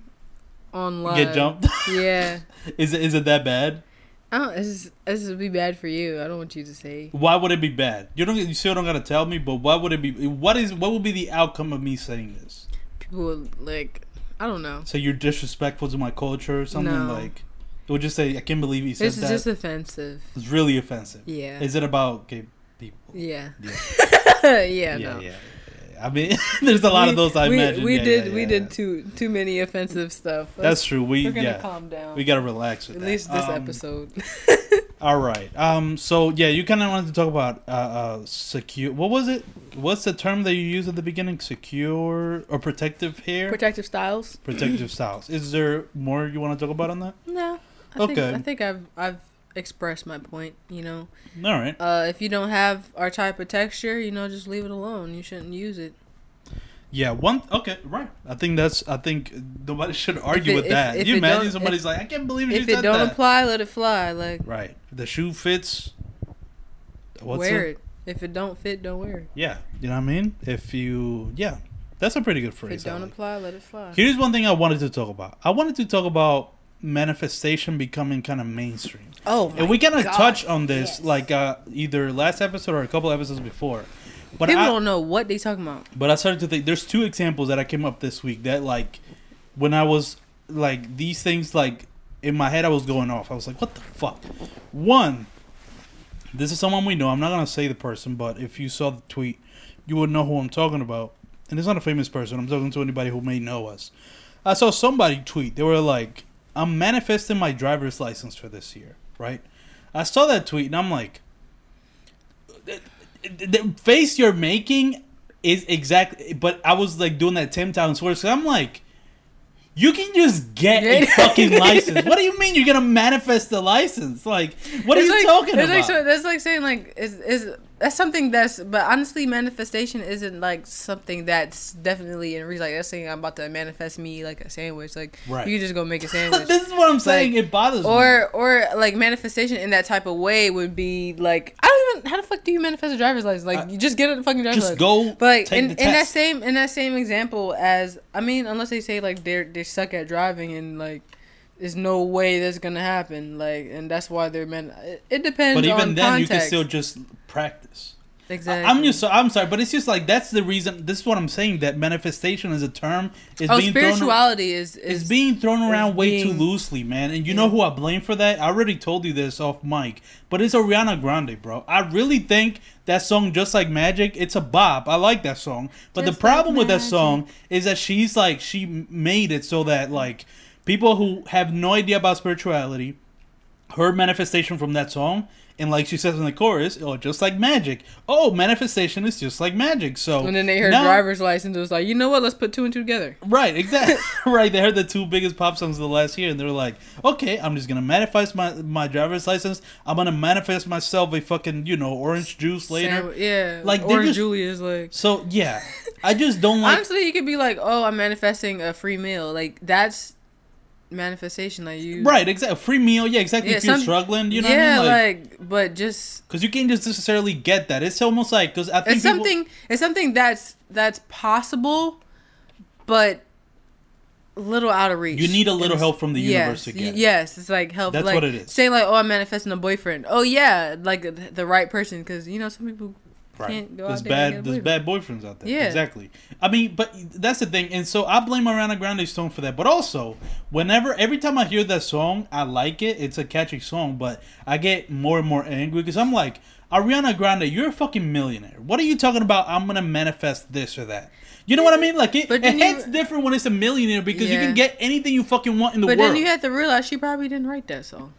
B: online.
A: get jumped.
B: Yeah.
A: is it is it that bad?
B: I don't. This, this would be bad for you. I don't want you to say.
A: Why would it be bad? You don't. You still don't gotta tell me. But why would it be? What is? What would be the outcome of me saying this?
B: People would like. I don't know.
A: So you're disrespectful to my culture or something
B: No.
A: like? It would just say, "I can't believe he said that.
B: This is just offensive.
A: it's really offensive.
B: Yeah.
A: Is it about gay people?
B: Yeah.
A: Yeah.
B: yeah.
A: yeah,
B: no.
A: yeah, yeah. I mean, there's a lot
B: we,
A: of those. I
B: we,
A: imagine.
B: we did. we did too too many offensive stuff.
A: That's true. We
B: We're gonna
A: yeah.
B: calm down.
A: We gotta relax with
B: At
A: that.
B: least this
A: Um,
B: episode.
A: All right. Um. So yeah, you kind of wanted to talk about uh, uh secure. What was it? What's the term that you used at the beginning? Secure or protective hair?
B: Protective styles.
A: protective styles. Is there more you want to talk about on that?
B: No. I
A: Okay.
B: Think, I think I've I've expressed my point. You know,
A: All right.
B: uh, if you don't have our type of texture, you know, just leave it alone. You shouldn't use it.
A: Yeah. One. Okay. Right. I think that's. I think nobody should argue
B: it-
A: with
B: if-
A: that.
B: if
A: you imagine somebody's
B: if-
A: like, I can't believe you said that.
B: If it don't
A: that.
B: apply, let it fly. Like
A: right. The shoe fits. What's
B: wear
A: it?
B: it. If it don't fit, don't wear it.
A: Yeah. You know what I mean? If you. Yeah. That's a pretty good phrase.
B: If it. Don't
A: like.
B: apply, let it fly.
A: Here's one thing I wanted to talk about. I wanted to talk about manifestation becoming kind of mainstream.
B: Oh,
A: and we kind of touch on this
B: yes.
A: like uh, either last episode or a couple episodes before. But
B: People
A: I,
B: don't know what they talking about.
A: but I started to think there's two examples that I came up this week that like when I was like these things like in my head I was going off. I was like, what the fuck? One, this is someone we know. I'm not gonna say the person, but if you saw the tweet, you would know who I'm talking about. And it's not a famous person. I'm talking to anybody who may know us. I saw somebody tweet. They were like, "I'm manifesting my driver's license for this year." Right? I saw that tweet and I'm like, the, the face you're making is exactly. But I was like doing that Tim Towns words. So I'm like. You can just get a fucking license. What do you mean you're gonna manifest the license? Like, what are you
B: like-
A: talking
B: it's
A: about?
B: Like, so, that's like saying like is is that's something that's but honestly manifestation isn't like something that's definitely in reason like that's saying I'm about to manifest me like a sandwich like
A: Right.
B: you can just go make a sandwich
A: this is what I'm saying.
B: Like,
A: it bothers me.
B: or or like manifestation in that type of way would be like I don't even how the fuck do you manifest a driver's license like
A: I-
B: you just get a fucking driver's
A: just
B: license
A: go.
B: but like in, in that same in that same example as I mean unless they say like they're they suck at driving and like there's no way that's gonna happen like and that's why they're man it, it depends
A: But even then,
B: context.
A: you can still just practice.
B: exactly
A: I'm just. I'm sorry, but it's just like that's the reason. This is what I'm saying. That manifestation is a term is
B: oh
A: being thrown.
B: spirituality is
A: Is
B: is
A: being thrown around way too loosely, man. And you
B: Yeah.
A: know who I blame for that? I already told you this off mic, but it's Ariana Grande, bro. I really think that song, just like Magic, it's a bop. I like that song, but
B: Just
A: the problem
B: like
A: with that song is that she's like she made it so that like people who have no idea about spirituality her manifestation from that song and like she says in the chorus oh just like magic. Oh manifestation is just like magic. So
B: and then they heard
A: now-
B: driver's license. It was like you know what? Let's put two and two together.
A: Right exactly right they heard the two biggest pop songs of the last year and they were like okay i'm just gonna manifest my my driver's license. I'm gonna manifest myself a fucking you know orange juice later.
B: yeah
A: Like, they're
B: orange
A: just-
B: Julia is like
A: so yeah i just don't like
B: honestly you could be like oh i'm manifesting a free meal. Like that's manifestation like you
A: right exactly. Free meal yeah exactly.
B: Yeah,
A: if you're struggling you know
B: yeah
A: what i mean? Like
B: like but just
A: because you can't just necessarily get that. It's almost like because i think
B: it's
A: people-
B: something it's something that's that's possible but little out of reach
A: You need a little
B: it's-
A: help from the universe to
B: yes,
A: get
B: yes it's like help
A: That's
B: like,
A: what it is.
B: say like oh i'm manifesting a boyfriend. Oh yeah like the right person because you know some people
A: Right. There's
B: out there and
A: bad. There's bad boyfriends out there.
B: Yeah.
A: Exactly. I mean, but that's the thing, and so I blame Ariana Grande song for that. But also, whenever every time I hear that song, I like it. It's a catchy song, but I get more and more angry because I'm like, Ariana Grande, you're a fucking millionaire. What are you talking about? I'm gonna manifest this or that. You know what I mean? Like it, it hits different when it's a millionaire because you can get anything you fucking want in the
B: but
A: world.
B: But then you have to realize she probably didn't write that song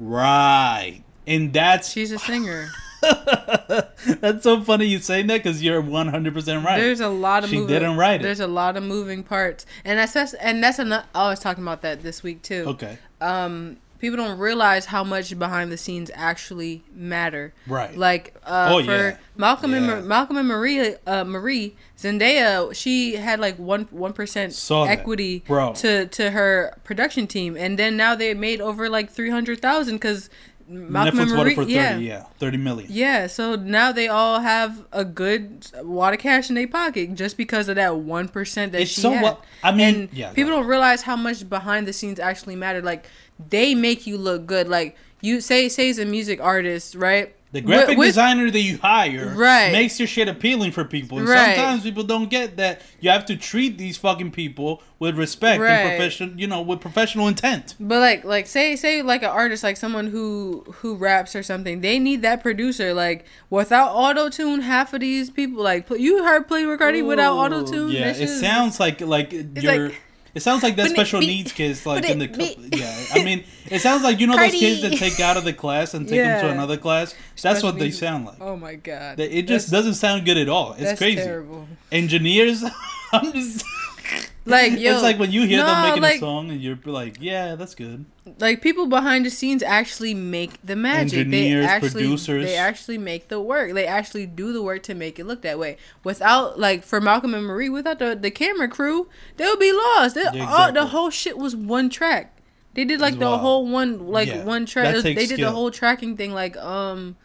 A: right, and that's
B: she's a singer
A: that's so funny you saying that because you're 100 percent right.
B: There's a lot of
A: She
B: moving,
A: didn't write it.
B: There's a lot of moving parts, and that's that's and that's another. I was talking about that this week too.
A: okay,
B: Um, people don't realize how much behind the scenes actually matter.
A: right.
B: Like uh,
A: Oh,
B: for
A: yeah.
B: Malcolm and
A: Yeah.
B: Mar- Malcolm and Marie, uh, Marie Zendaya, she had like one one percent equity
A: Bro.
B: to to her production team, and then now they made over like three hundred thousand because Malcolm
A: Netflix bought it for thirty.
B: yeah.
A: Yeah. thirty million.
B: Yeah, so now they all have a good wad of cash in their pocket just because of that one percent that
A: It's
B: she
A: so
B: had.
A: well- I mean,
B: and
A: yeah,
B: people don't realize how much behind the scenes actually matter. Like they make you look good. Like you say, say he's a music artist, right?
A: The graphic
B: With-
A: designer that you hire
B: Right.
A: makes your shit appealing for people. And
B: Right.
A: sometimes people don't get that you have to treat these fucking people with respect
B: Right.
A: and profession, you know, with professional intent.
B: But like, like say, say like an artist, like someone who who raps or something, they need that producer. Like without auto tune, half of these people, like you heard Playboi Carti without auto tune.
A: Yeah, it sounds like like you're.
B: like-
A: it sounds like that
B: But
A: special
B: be-
A: needs kids, like in the
B: it be-
A: yeah. I mean, it sounds like you know those kids that take out of the class and take them to another class. That's
B: Special
A: what they
B: needs-
A: sound like.
B: Oh my god,
A: It just
B: That's-
A: doesn't sound good at all. It's
B: that's
A: crazy.
B: Terrible.
A: Engineers, I'm just
B: Like yo,
A: it's like when you hear them making
B: like,
A: a song and you're like, yeah, that's good.
B: like people behind the scenes actually make the magic.
A: Engineers,
B: they actually,
A: producers.
B: they actually make the work. They actually do the work to make it look that way. Without like for Malcolm and Marie, without the the camera crew, they would be lost. They,
A: Yeah,
B: all, the whole shit was one track. They did like the whole one like
A: Yeah,
B: one track. was- They did the whole tracking thing like um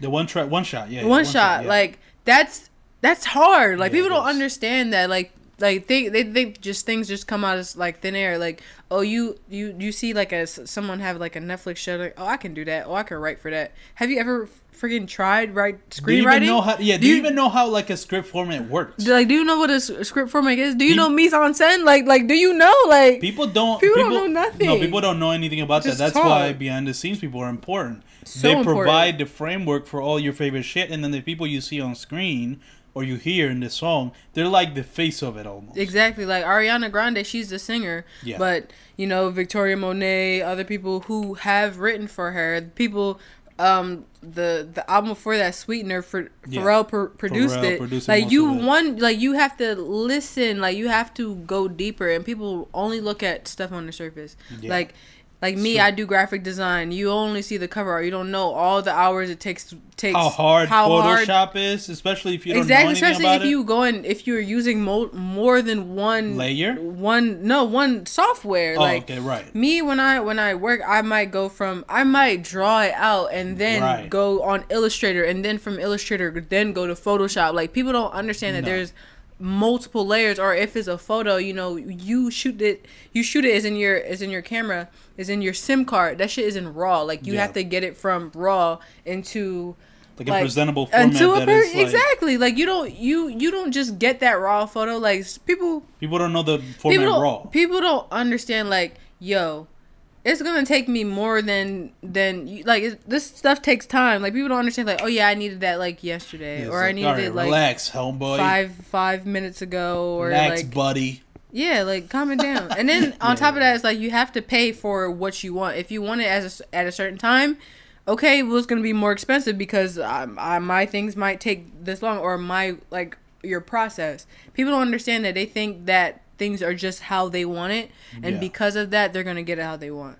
A: The one track, one shot, yeah, yeah,
B: one, shot.
A: yeah.
B: Like that's that's hard. Like people don't understand that. Like like they they think just things just come out as like thin air. Like oh you you you see like a someone have like a Netflix show. Like, oh I can do that. Oh I can write for that. Have you ever freaking tried write
A: do you
B: screenwriting?
A: even know how? Yeah, do,
B: Do
A: you,
B: you-
A: even know how like a script format works?
B: like do you know what a script format is? Do you know mise en scène? Like like do you know like
A: People don't.
B: People don't know nothing.
A: No, people don't know anything about that. That's
B: talk.
A: why behind the scenes people are important.
B: So
A: they
B: important.
A: provide the framework for all your favorite shit, and then the people you see on screen or you hear in the song, they're like the face of it almost.
B: Exactly, like Ariana Grande, she's the singer,
A: Yeah.
B: but you know Victoria Monet, other people who have written for her, people, um, the the album for that, Sweetener, for
A: Yeah.
B: Pharrell pr- produced
A: Pharrell
B: it.
A: produced
B: like you want, like you have to listen, like you have to go deeper, and people only look at stuff on the surface.
A: Yeah.
B: Like, like me,
A: So-
B: I do graphic design. You only see the cover art. You don't know all the hours it takes. Takes
A: How hard
B: how hard
A: Photoshop is, especially if you don't know
B: exactly especially if
A: it.
B: you go in if you're using mo- more than one
A: Layer?
B: one no one software
A: oh,
B: like
A: okay, right.
B: me when i when i work i might go from i might draw it out and then
A: Right.
B: go on illustrator and then from illustrator then go to photoshop like people don't understand that
A: No.
B: there's multiple layers or if it's a photo you know you shoot it you shoot it is in your is in your camera is in your sim card that shit is in raw like you
A: Yeah.
B: have to get it from raw into
A: Like, a presentable format
B: until a
A: that
B: per-
A: is like
B: exactly like you don't you you don't just get that raw photo like people
A: people don't know the format
B: people
A: raw.
B: people don't understand like yo it's gonna take me more than than you, like it, this stuff takes time like people don't understand like oh yeah i needed that like yesterday
A: It's
B: or i needed
A: right,
B: it like
A: relax, homeboy.
B: five five minutes ago or
A: relax,
B: like
A: buddy.
B: yeah, like calm it down. And then on
A: Yeah,
B: top of that, it's like you have to pay for what you want. If you want it as a at a certain time, okay, well it's gonna be more expensive because um, I, my things might take this long or my like your process. People don't understand that they think that things are just how they want it, and
A: Yeah.
B: because of that, they're gonna get it how they want.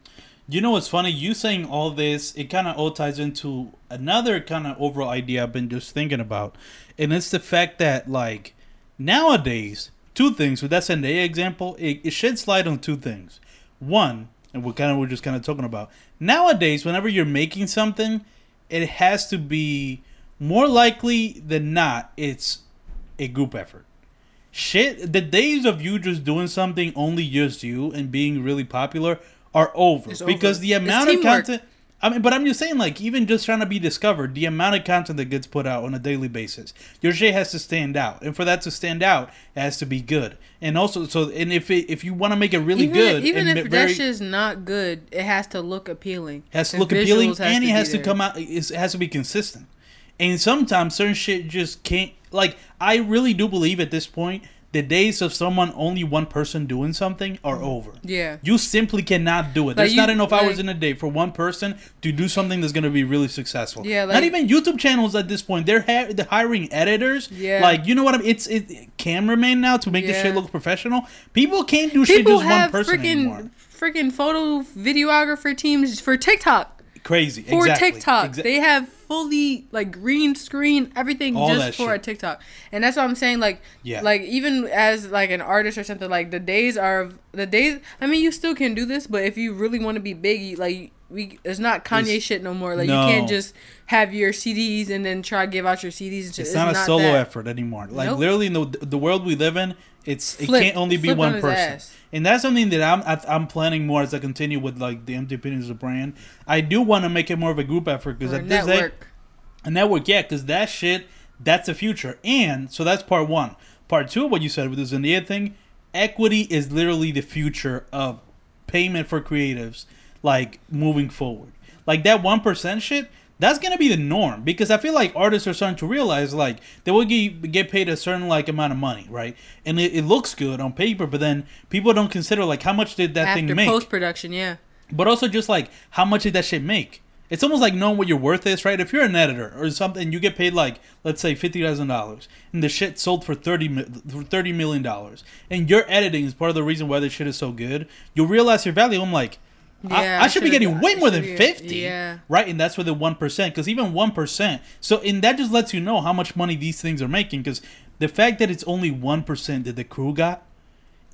A: You know what's funny? You saying all this, it kind of all ties into another kind of overall idea I've been just thinking about, and it's the fact that like nowadays, two things with that Zendaya example, it, it sheds light on two things. One, and we're kind of we're just kind of talking about nowadays. Whenever you're making something, it has to be more likely than not it's a group effort. Shit, the days of you just doing something only just you and being really popular are over
B: It's
A: because
B: over.
A: the amount of content. I mean, but I'm just saying, like, even just trying to be discovered, the amount of content that gets put out on a daily basis, your shit has to stand out, and for that to stand out, it has to be good, and also, so, and if it, if you want to make it really
B: even
A: good,
B: even
A: and
B: if
A: ma-
B: that
A: very,
B: shit's not good, it has to look appealing.
A: it has to look appealing, and it has to
B: there.
A: come out. It has to be consistent, and sometimes certain shit just can't. Like, I really do believe at this point, the days of someone only one person doing something are mm-hmm. over.
B: Yeah.
A: You simply cannot do it.
B: Like
A: There's
B: you-
A: not enough hours in a day for one person to do something that's going to be really successful.
B: Yeah,
A: not even YouTube channels at this point. They're ha- they're hiring editors.
B: Yeah.
A: like you know what I mean. It's it, cameraman now to make the
B: Yeah.
A: shit look professional. People can't do shit just one person anymore.
B: freaking freaking photo videographer teams for TikTok.
A: Crazy
B: for
A: exactly.
B: TikTok.
A: Exa-
B: they have fully like green screen everything
A: All
B: just for a. TikTok. And that's what I'm saying like
A: Yeah.
B: like even as like an artist or something like the days are the days I mean you still can do this but if you really want to be big you, like we it's not Kanye
A: It's-
B: shit no more. Like
A: No.
B: you can't just have your CDs and then try to give out your CDs. And shit.
A: It's, not a solo
B: that.
A: effort anymore. Like
B: Nope.
A: literally in the the world we live in, it's
B: Flip-
A: it can't only be
B: flip on
A: one person.
B: ass.
A: And that's something that I'm I- I'm planning more as I continue with like the empty opinions of brand. I do want to make it more of a group effort because at this day,
B: network.
A: a network, yeah, because that shit, that's the future. And so that's part one. Part two, what you said with the Zendaya thing, equity is literally the future of payment for creatives, like moving forward. Like that one percent shit, that's gonna be the norm because I feel like artists are starting to realize like they will get get paid a certain like amount of money, right? And it, it looks good on paper, but then people don't consider like how much did that
B: After
A: thing make
B: post production, yeah.
A: but also just like how much did that shit make? It's almost like knowing what your worth is, right? If you're an editor or something, you get paid like let's say fifty thousand dollars, and the shit sold for thirty for thirty million dollars, and your editing is part of the reason why this shit is so good. You'll realize your value. I'm like,
B: Yeah,
A: I, should be getting way more than fifty,
B: yeah.
A: right? And that's for the one percent, because even one percent. So, and that just lets you know how much money these things are making, because the fact that it's only one percent that the crew got,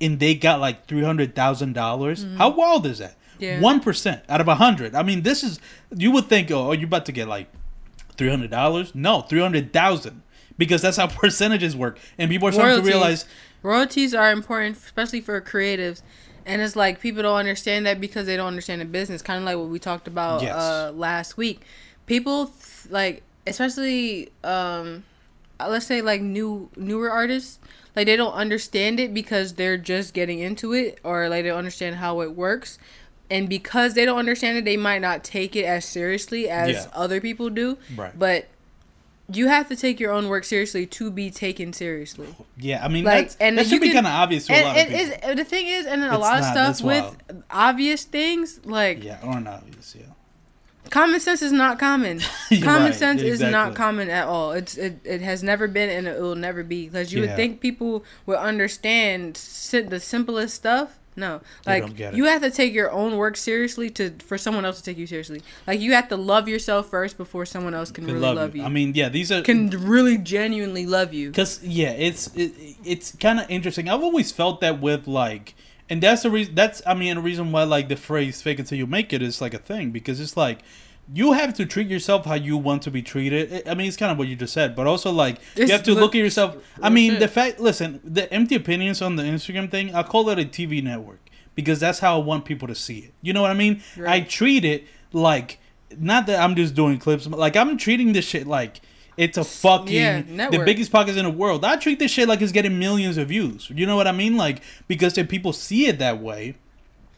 A: and they got like three hundred thousand dollars. How wild is that?
B: Mm-hmm. Yeah.
A: One percent out of a hundred. I mean, this is you would think, oh, you're about to get like three hundred dollars. No, three hundred thousand, because that's how percentages work. And people are starting to realize,
B: Royalties are important, especially for creatives. And it's like people don't understand that because they don't understand the business. Kind of like what we talked about
A: Yes.
B: uh, last week. People th- like, especially um, uh, let's say like new newer artists, like they don't understand it because they're just getting into it, or like they don't understand how it works. And because they don't understand it, they might not take it as seriously as
A: Yeah.
B: other people do.
A: Right.
B: But you have to take your own work seriously to be taken seriously.
A: yeah, I mean,
B: Like, and
A: that should be kind of obvious to a
B: And
A: lot
B: it
A: of people.
B: is the thing is, and then a
A: It's
B: lot of stuff with
A: wild.
B: obvious things like
A: yeah, or not obvious. Yeah,
B: common sense is not common. Common
A: right,
B: sense is not common at all. It's it, it has never been and it will never be because you
A: Yeah.
B: would think people would understand the simplest stuff. No, like
A: don't get it.
B: you have to take your own work seriously to for someone else to take you seriously. Like you have to love yourself first before someone else can
A: They
B: really love, you.
A: I mean, yeah, these are
B: can really genuinely love you.
A: Cause yeah, it's it, it's kind of interesting. I've always felt that with like, and that's the reason. That's I mean, the reason why like the phrase "fake it till you make it" is like a thing because it's like you have to treat yourself how you want to be treated. I- mean, it's kind of what you just said, but also like
B: It's
A: you have to look at yourself. I mean, the fact. Listen, the empty opinions on the Instagram thing. I call it a TV network because that's how I want people to see it. You know what I mean? I treat it like not that I'm just doing clips. but, Like I'm treating this shit like. It's a fucking
B: Yeah,
A: the biggest podcast in the world. I treat this shit like it's getting millions of views. You know what I mean? Like because if people see it that way,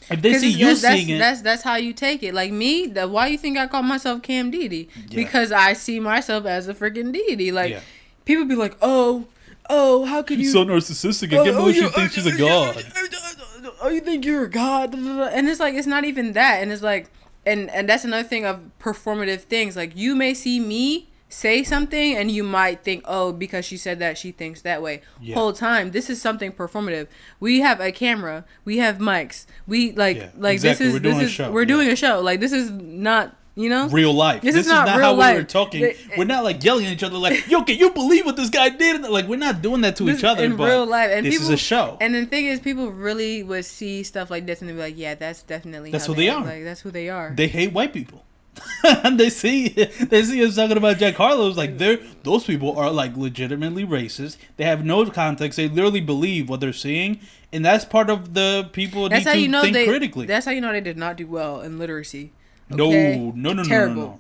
A: if they see you
B: that's, that's,
A: seeing it,
B: that's that's how you take it. Like me, the, why you think I call myself Cam Deity?
A: Yeah.
B: Because I see myself as a freaking deity. Like
A: Yeah.
B: people be like, oh, oh, how could you?
A: she's so narcissistic. I
B: oh,
A: can't
B: oh,
A: believe she
B: you-
A: thinks oh, she's a
B: oh,
A: god.
B: Oh, oh, oh, you think you're a god? And it's like it's not even that. And it's like, and and that's another thing of performative things. Like you may see me say something and you might think oh because she said that she thinks that way
A: Yeah.
B: whole time this is something performative we have a camera we have mics we like
A: Yeah,
B: like
A: exactly.
B: this is this is
A: show,
B: we're
A: yeah.
B: doing a show like this is not you know
A: Real life.
B: This
A: This,
B: is
A: is
B: not
A: not, how we were talking.
B: It-
A: we're not like yelling at each other like, "Yo, can you believe what this guy did?" Like we're not doing that to each other.
B: in
A: but
B: real life and
A: this
B: people,
A: is a show.
B: and the thing is people really would see stuff like this and they'd be like yeah that's definitely
A: That's who they
B: act.
A: are.
B: like that's who they are
A: they hate white people. And they see they see us talking about Jack Harlow's like they're those people are like legitimately racist. They have no context. They literally believe what they're seeing, and that's part of the people
B: That's
A: need
B: how
A: to
B: you know
A: think
B: they.
A: critically.
B: That's how you know they did not do well in literacy.
A: no,
B: okay?
A: no, no, no, no,
B: Terrible.
A: no, no.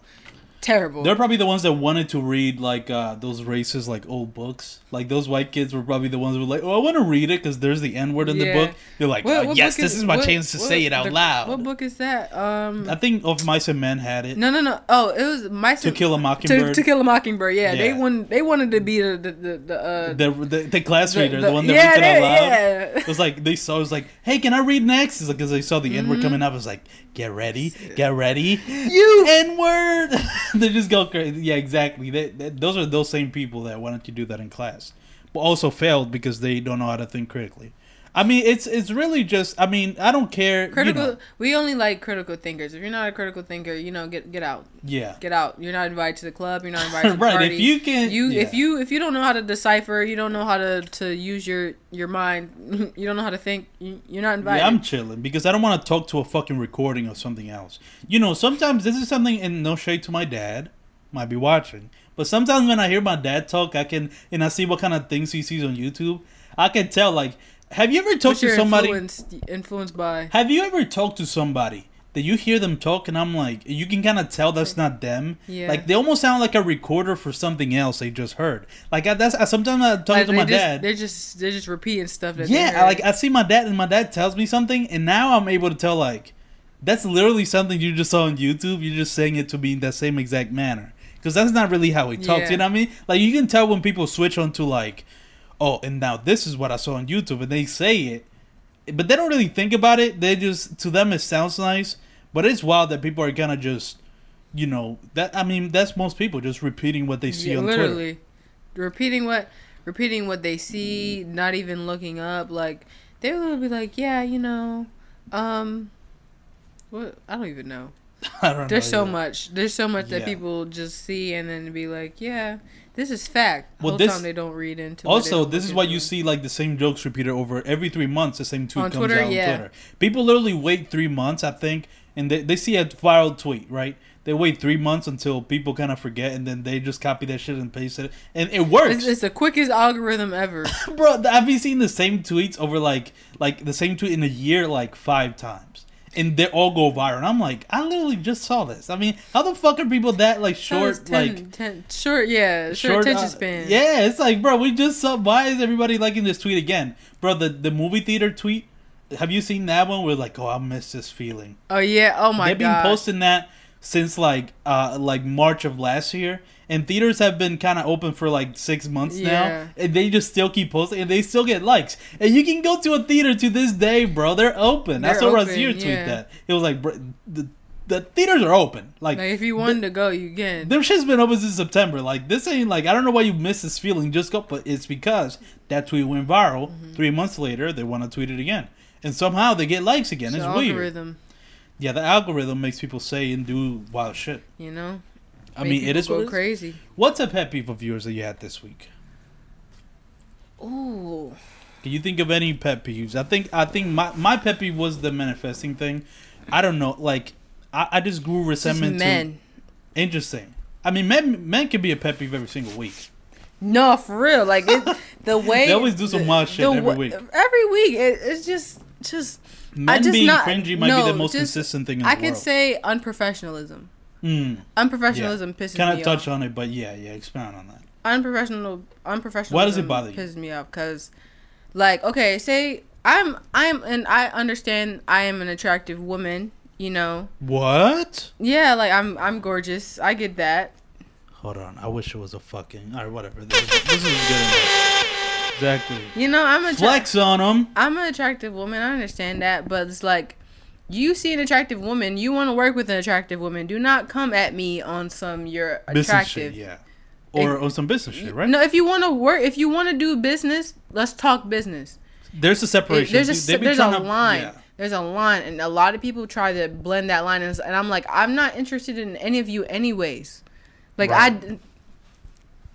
B: Terrible.
A: They're probably the ones that wanted to read like uh, those racist like old books. Like those white kids were probably the ones who were like, "Oh, I want to read it because there's the N word in
B: Yeah.
A: the book." They're like,
B: What-
A: "Oh,
B: what
A: "Yes, this is my
B: what-
A: chance to say it out
B: the-
A: loud."
B: What book is that? Um,
A: I think of Mice and Men had it.
B: no, no, no. Oh, it was Mice
A: To Kill a Mockingbird.
B: to Kill a Mockingbird. Yeah, they
A: Yeah.
B: wanted. They wanted to be the the the, the uh,
A: the, the the class reader, the, one that
B: yeah,
A: reads it out loud.
B: yeah.
A: It was like they saw. It was like, "Hey, can I read next?" It's like because they saw the N
B: Mm-hmm.
A: word coming up. It was like, "Get ready, get ready."
B: You-
A: N word. they just go crazy. Yeah, exactly. They, they- those are those same people that wanted to do that in class, but also failed because they don't know how to think critically. I mean, it's it's really just. I mean, I don't care. you
B: Critical.
A: know.
B: We only like critical thinkers. If you're not a critical thinker, you know, get get out.
A: yeah.
B: Get out. You're not invited to the club. You're not invited to the
A: right.
B: party.
A: If you can,
B: you
A: yeah.
B: if you if you don't know how to decipher, you don't know how to to use your your mind. You don't know how to think. You, you're not invited.
A: Yeah, I'm chilling because I don't want to talk to a fucking recording or something else. You know, sometimes this is something, and no shade to my dad, might be watching, but sometimes when I hear my dad talk, I can, and I see what kind of things he sees on YouTube, I can tell. Like, have you ever talked to somebody?
B: influenced influenced by?
A: Have you ever talked to somebody that you hear them talk, and I'm like, you can kind of tell that's not them.
B: Yeah.
A: Like they almost sound like a recorder for something else they just heard. Like I, that's I, sometimes I talk
B: Like,
A: to my
B: just,
A: dad.
B: They're just they're just repeating stuff. That
A: Yeah. I, like I see my dad, and my dad tells me something, and now I'm able to tell like that's literally something you just saw on YouTube. You're just saying it to me in that same exact manner because that's not really how he talks.
B: Yeah.
A: You know what I mean? Like you can tell when people switch onto like, oh, and now this is what I saw on YouTube, and they say it, but they don't really think about it. They just to them it sounds nice, but it's wild that people are kind of just. You know that I mean that's most people just repeating what they see
B: Yeah,
A: on Twitter.
B: literally repeating what repeating what they see, not even looking up. Like they will be like, yeah, you know, um, what I don't even know.
A: I don't
B: There's
A: know
B: so
A: either.
B: much. There's so much that people just see and then be like, yeah, this is fact.
A: Well,
B: Whole
A: this-
B: time they don't read into.
A: Also, this is why you see like the same jokes repeated over every three months. The same tweet
B: On
A: comes
B: Twitter,
A: out on
B: yeah.
A: Twitter. People literally wait three months, I think, and they, they see a viral tweet, right? They wait three months until people kind of forget, and then they just copy that shit and paste it, and it works,
B: It's, it's the quickest algorithm ever.
A: bro. I've been seeing the same tweets over like like the same tweet in a year like five times, and they all go viral. And I'm like, I literally just saw this. I mean, how the fuck are people that like
B: Short,
A: short,
B: 10,
A: like
B: 10 short, yeah, short, attention
A: uh,
B: span.
A: Yeah, it's like, bro, we just saw. Why is everybody liking this tweet again, bro? The the movie theater tweet. Have you seen that one? We're like, oh, I miss this feeling.
B: Oh yeah. Oh my god.
A: They've been posting that since like uh like March of last year, and theaters have been kind of open for like six months
B: Yeah.
A: now, and they just still keep posting, and they still get likes. And you can go to a theater to this day, bro. They're open. That's
B: They're
A: what Razir tweet
B: yeah.
A: that. It was like, bro, the the theaters are open. Like,
B: Like if you wanted to go, you can.
A: them shit's been open since September. Like this ain't like I don't know why you miss this feeling. Just go, but it's because that tweet went viral.
B: Mm-hmm.
A: Three months later, they want to tweet it again, and somehow they get likes again.
B: It's
A: It's weird.
B: algorithm,
A: Yeah, the algorithm makes people say and do wild shit.
B: you know.
A: I
B: Make
A: mean, it is
B: go
A: what it is.
B: crazy.
A: What's a pet peeve of yours that you had this week?
B: Ooh.
A: Can you think of any pet peeves? I think I think my my pet peeve was the manifesting thing. I don't know, like I, I just grew
B: Just
A: resentment
B: men.
A: to interesting. I mean, men men can be a pet peeve every single week.
B: No, for real. Like it, the way
A: They always do some wild shit
B: the
A: every week.
B: Every week, it, it's just just.
A: Men
B: just
A: being
B: not-
A: cringy might
B: no,
A: be the most
B: just-
A: consistent thing in
B: I could say unprofessionalism.
A: Mm,
B: Unprofessionalism pisses
A: kind
B: me
A: of touch
B: off.
A: on it, but yeah, yeah, expound on that.
B: Unprofessional, unprofessional.
A: Why does it bother you?
B: Pisses me off because, like, okay, say I'm I'm and I understand I am an attractive woman. You know,
A: What?
B: yeah, like I'm I'm gorgeous. I get that.
A: Hold on, I wish it was a fucking or whatever. This is, this is good enough. Exactly.
B: You know, I'm a
A: Flex on them.
B: I'm an attractive woman. I understand that, but it's like you see an attractive woman, you want to work with an attractive woman. Do not come at me on some you're
A: Business
B: attractive.
A: shit, yeah. Or, or some business shit, right?
B: No, if you want to work, if you want to do business, let's talk business.
A: There's a
B: It-
A: separation.
B: there's a there's a
A: to-
B: line.
A: yeah.
B: There's a line, and a lot of people try to blend that line, and, and I'm like, I'm not interested in any of you, anyways. Like I,
A: Right.
B: d-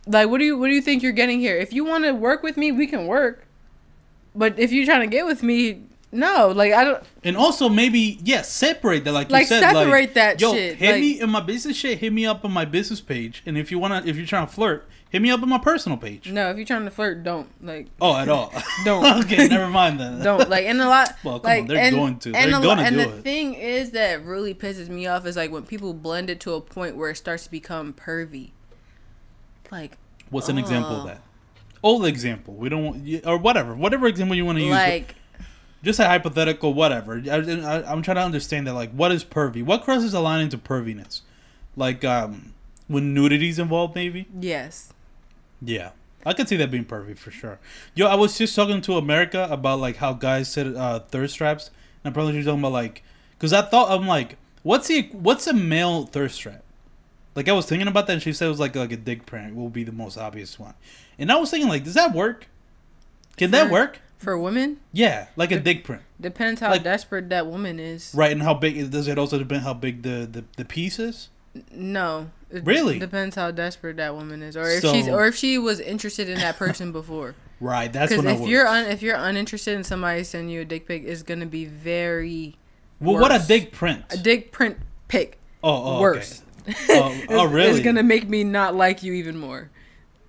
B: like what do you what do you think you're getting here? If you want to work with me, we can work. But if you're trying to get with me, no, like I don't.
A: And also maybe yeah, separate that like,
B: Like,
A: you said.
B: separate
A: like, separate
B: that
A: yo,
B: shit,
A: Hit
B: like-
A: me in my business shit. Hit me up on my business page. And if you wanna, if you're trying to flirt, hit me up on my personal page.
B: No, if you're trying to flirt, don't like
A: Oh, at all.
B: Don't.
A: okay, never mind then.
B: don't like and a lot
A: Well, come on, they're
B: and,
A: going to.
B: and
A: They're
B: a
A: gonna
B: lot, and
A: do
B: the thing is that really pisses me off is like when people blend it to a point where it starts to become pervy like
A: What's an example of
B: Oh.
A: that? Old example. We don't want, or whatever, whatever example you want to use.
B: like
A: just a hypothetical, whatever. I, I'm trying to understand that. Like, what is pervy? What crosses the line into perviness? Like, um, when nudity's involved, maybe.
B: yes
A: Yeah, I could see that being pervy for sure. Yo, I was just talking to America about like how guys set uh, thirst traps, and apparently she's talking about like, because I thought I'm like, what's the what's a male thirst trap? Like I was thinking about that, and she said it was like like a dick prank will be the most obvious one, and I was thinking like, does that work? Can that work?
B: For women,
A: Yeah, like a dick print.
B: depends how
A: Like-
B: desperate that woman is.
A: Right, and how big does it also depend how big the the, the piece is?
B: No. It
A: Really?
B: depends how desperate that woman is, or if
A: So-
B: she's, or if she was interested in that person before.
A: Right, that's
B: Because if you're un, if you're uninterested in somebody sending you a dick pic, is gonna be very
A: well, what a
B: worse.
A: dick print.
B: a dick print pic
A: oh, oh,
B: worse.
A: Okay. Oh, oh, really?
B: It's gonna make me not like you even more.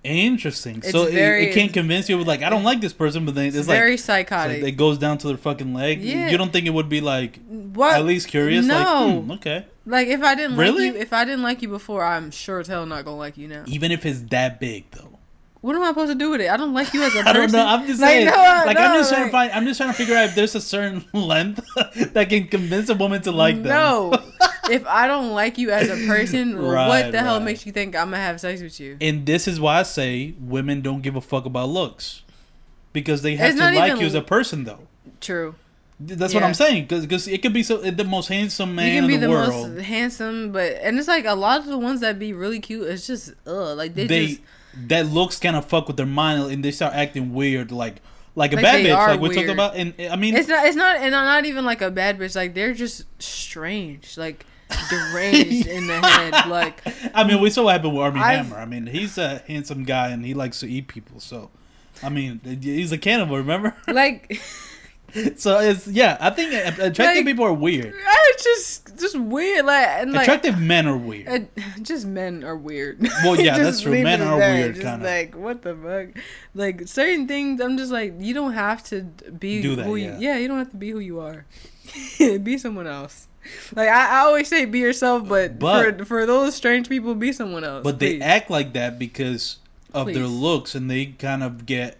A: Interesting.
B: It's
A: so it-
B: very-
A: it, can't convince you with like I don't like this person, but then it's,
B: It's,
A: like,
B: very
A: it's like
B: psychotic.
A: it goes down to their fucking leg.
B: Yeah.
A: You don't think it would be like
B: what?
A: at least curious?
B: No.
A: Like, hmm, okay.
B: Like if I didn't
A: Really?
B: like you, if I didn't like you before, I'm sure as hell not gonna like you now.
A: Even if it's that big though.
B: What am I supposed to do with it? I don't like you as a person.
A: I don't know. I'm just
B: Like,
A: saying.
B: no,
A: like I'm
B: no,
A: just trying to find. I'm just trying to figure out if there's a certain length that can convince a woman to like them.
B: No, if I don't like you as a person,
A: Right,
B: what the hell makes you think I'm gonna have sex with you?
A: And this is why I say women don't give a fuck about looks, because they have
B: It's
A: to like
B: even-
A: you as a person though.
B: True.
A: That's what I'm saying. Because it could be so the most handsome man
B: you can be
A: in the,
B: the
A: world.
B: most handsome, but and it's like a lot of the ones that be really cute. It's just ugh, like they,
A: they
B: just
A: that looks kind of fuck with their mind and they start acting weird like like a
B: Like
A: bad bitch like we talked
B: weird.
A: about and i mean
B: It's not. It's not. And not even like a bad bitch. Like they're just strange. Like deranged in the head. Like
A: i mean we saw what happened with army
B: I've-
A: hammer i mean he's a handsome guy and he likes to eat people so i mean he's a cannibal remember
B: like
A: so it's yeah i think attractive
B: Like-
A: people are weird
B: it's just just weird. Like and like
A: attractive men are weird
B: Uh, just men are weird.
A: Well, yeah, that's true. Men are
B: that.
A: weird,
B: Just
A: kinda.
B: like what the fuck. Like certain things, I'm just like you don't have to be
A: Do that,
B: who
A: yeah.
B: you. Yeah, you don't have to be who you are. be someone else. Like I, I always say, be yourself, but,
A: But-
B: for for those strange people, be someone else.
A: but they act like that because of their looks and they kind of get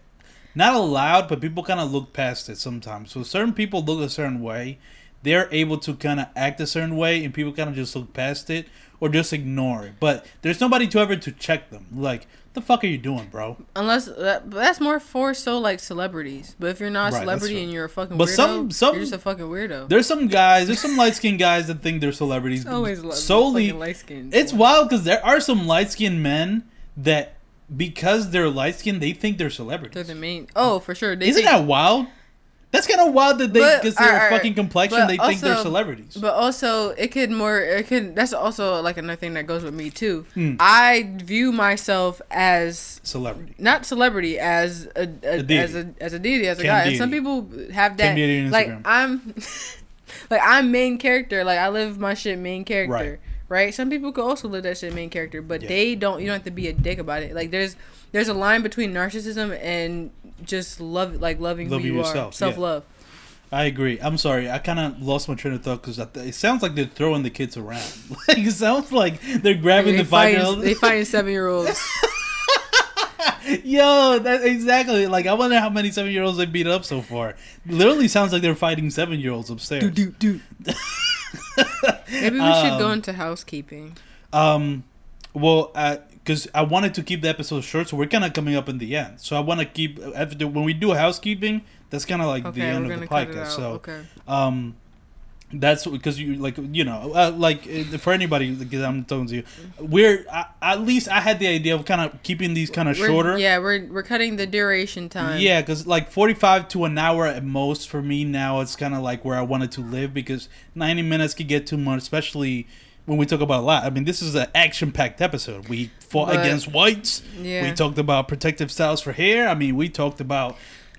A: not allowed but people kind of look past it sometimes. So certain people look a certain way they're able to kind of act a certain way and people kind of just look past it or just ignore it. But there's nobody to ever to check them. Like the fuck are you doing bro
B: Unless that, that's more for so like celebrities. But if you're not a
A: Right,
B: celebrity and you're a fucking
A: But
B: weirdo,
A: some- some-
B: you're just a fucking weirdo.
A: there's some guys there's some light-skinned guys that think they're celebrities
B: It's always
A: solely
B: light skinned.
A: It's wild because there are some light skinned men that because they're light skinned they think they're celebrities.
B: They're the main. Oh, for sure. They
A: Isn't
B: think-
A: that wild? That's kind of wild that they
B: But,
A: because their
B: alright,
A: fucking complexion they think they're celebrities.
B: But also, it could more. It could. That's also like another thing that goes with me too.
A: Hmm.
B: I view myself as
A: Celebrity.
B: not celebrity as a, a,
A: A deity.
B: as a as a deity as a
A: Cam
B: guy. And some people have that.
A: deity
B: Like I'm, like I'm main character. Like I live my shit main character.
A: Right.
B: Right. Some people could also live that shit main character, but
A: Yeah.
B: they don't. You don't have to be a dick about it. Like there's there's a line between narcissism and just love like loving
A: Loving
B: who you
A: yourself,
B: are, self love.
A: I agree. I'm sorry. I kind of lost my train of thought because it sounds like they're throwing the kids around. like it sounds like they're grabbing
B: They
A: the five year
B: olds.
A: old.
B: they fighting seven year olds.
A: Yo, that exactly. Like I wonder how many seven year olds they beat up so far. Literally sounds like they're fighting seven year olds upstairs.
B: Maybe we should go
A: Um,
B: into housekeeping.
A: Um, well, because I wanted to keep the episode short, so we're kind of coming up in the end. So I want to keep after when we do housekeeping, that's kind of like the end of the
B: gonna cut it
A: podcast. So,
B: okay.
A: um, that's because you like you know uh, like uh, for anybody because I'm talking to you, we're I, at least I had the idea of kind of keeping these kind of shorter.
B: Yeah, we're we're cutting the duration time.
A: Yeah, because like 45 to an hour at most for me now, it's kind of like where I wanted to live because 90 minutes could get too much, especially when we talk about a lot. I mean, this is an action packed episode. We fought
B: But-
A: against whites.
B: Yeah.
A: We talked about protective styles for hair. I mean, we talked about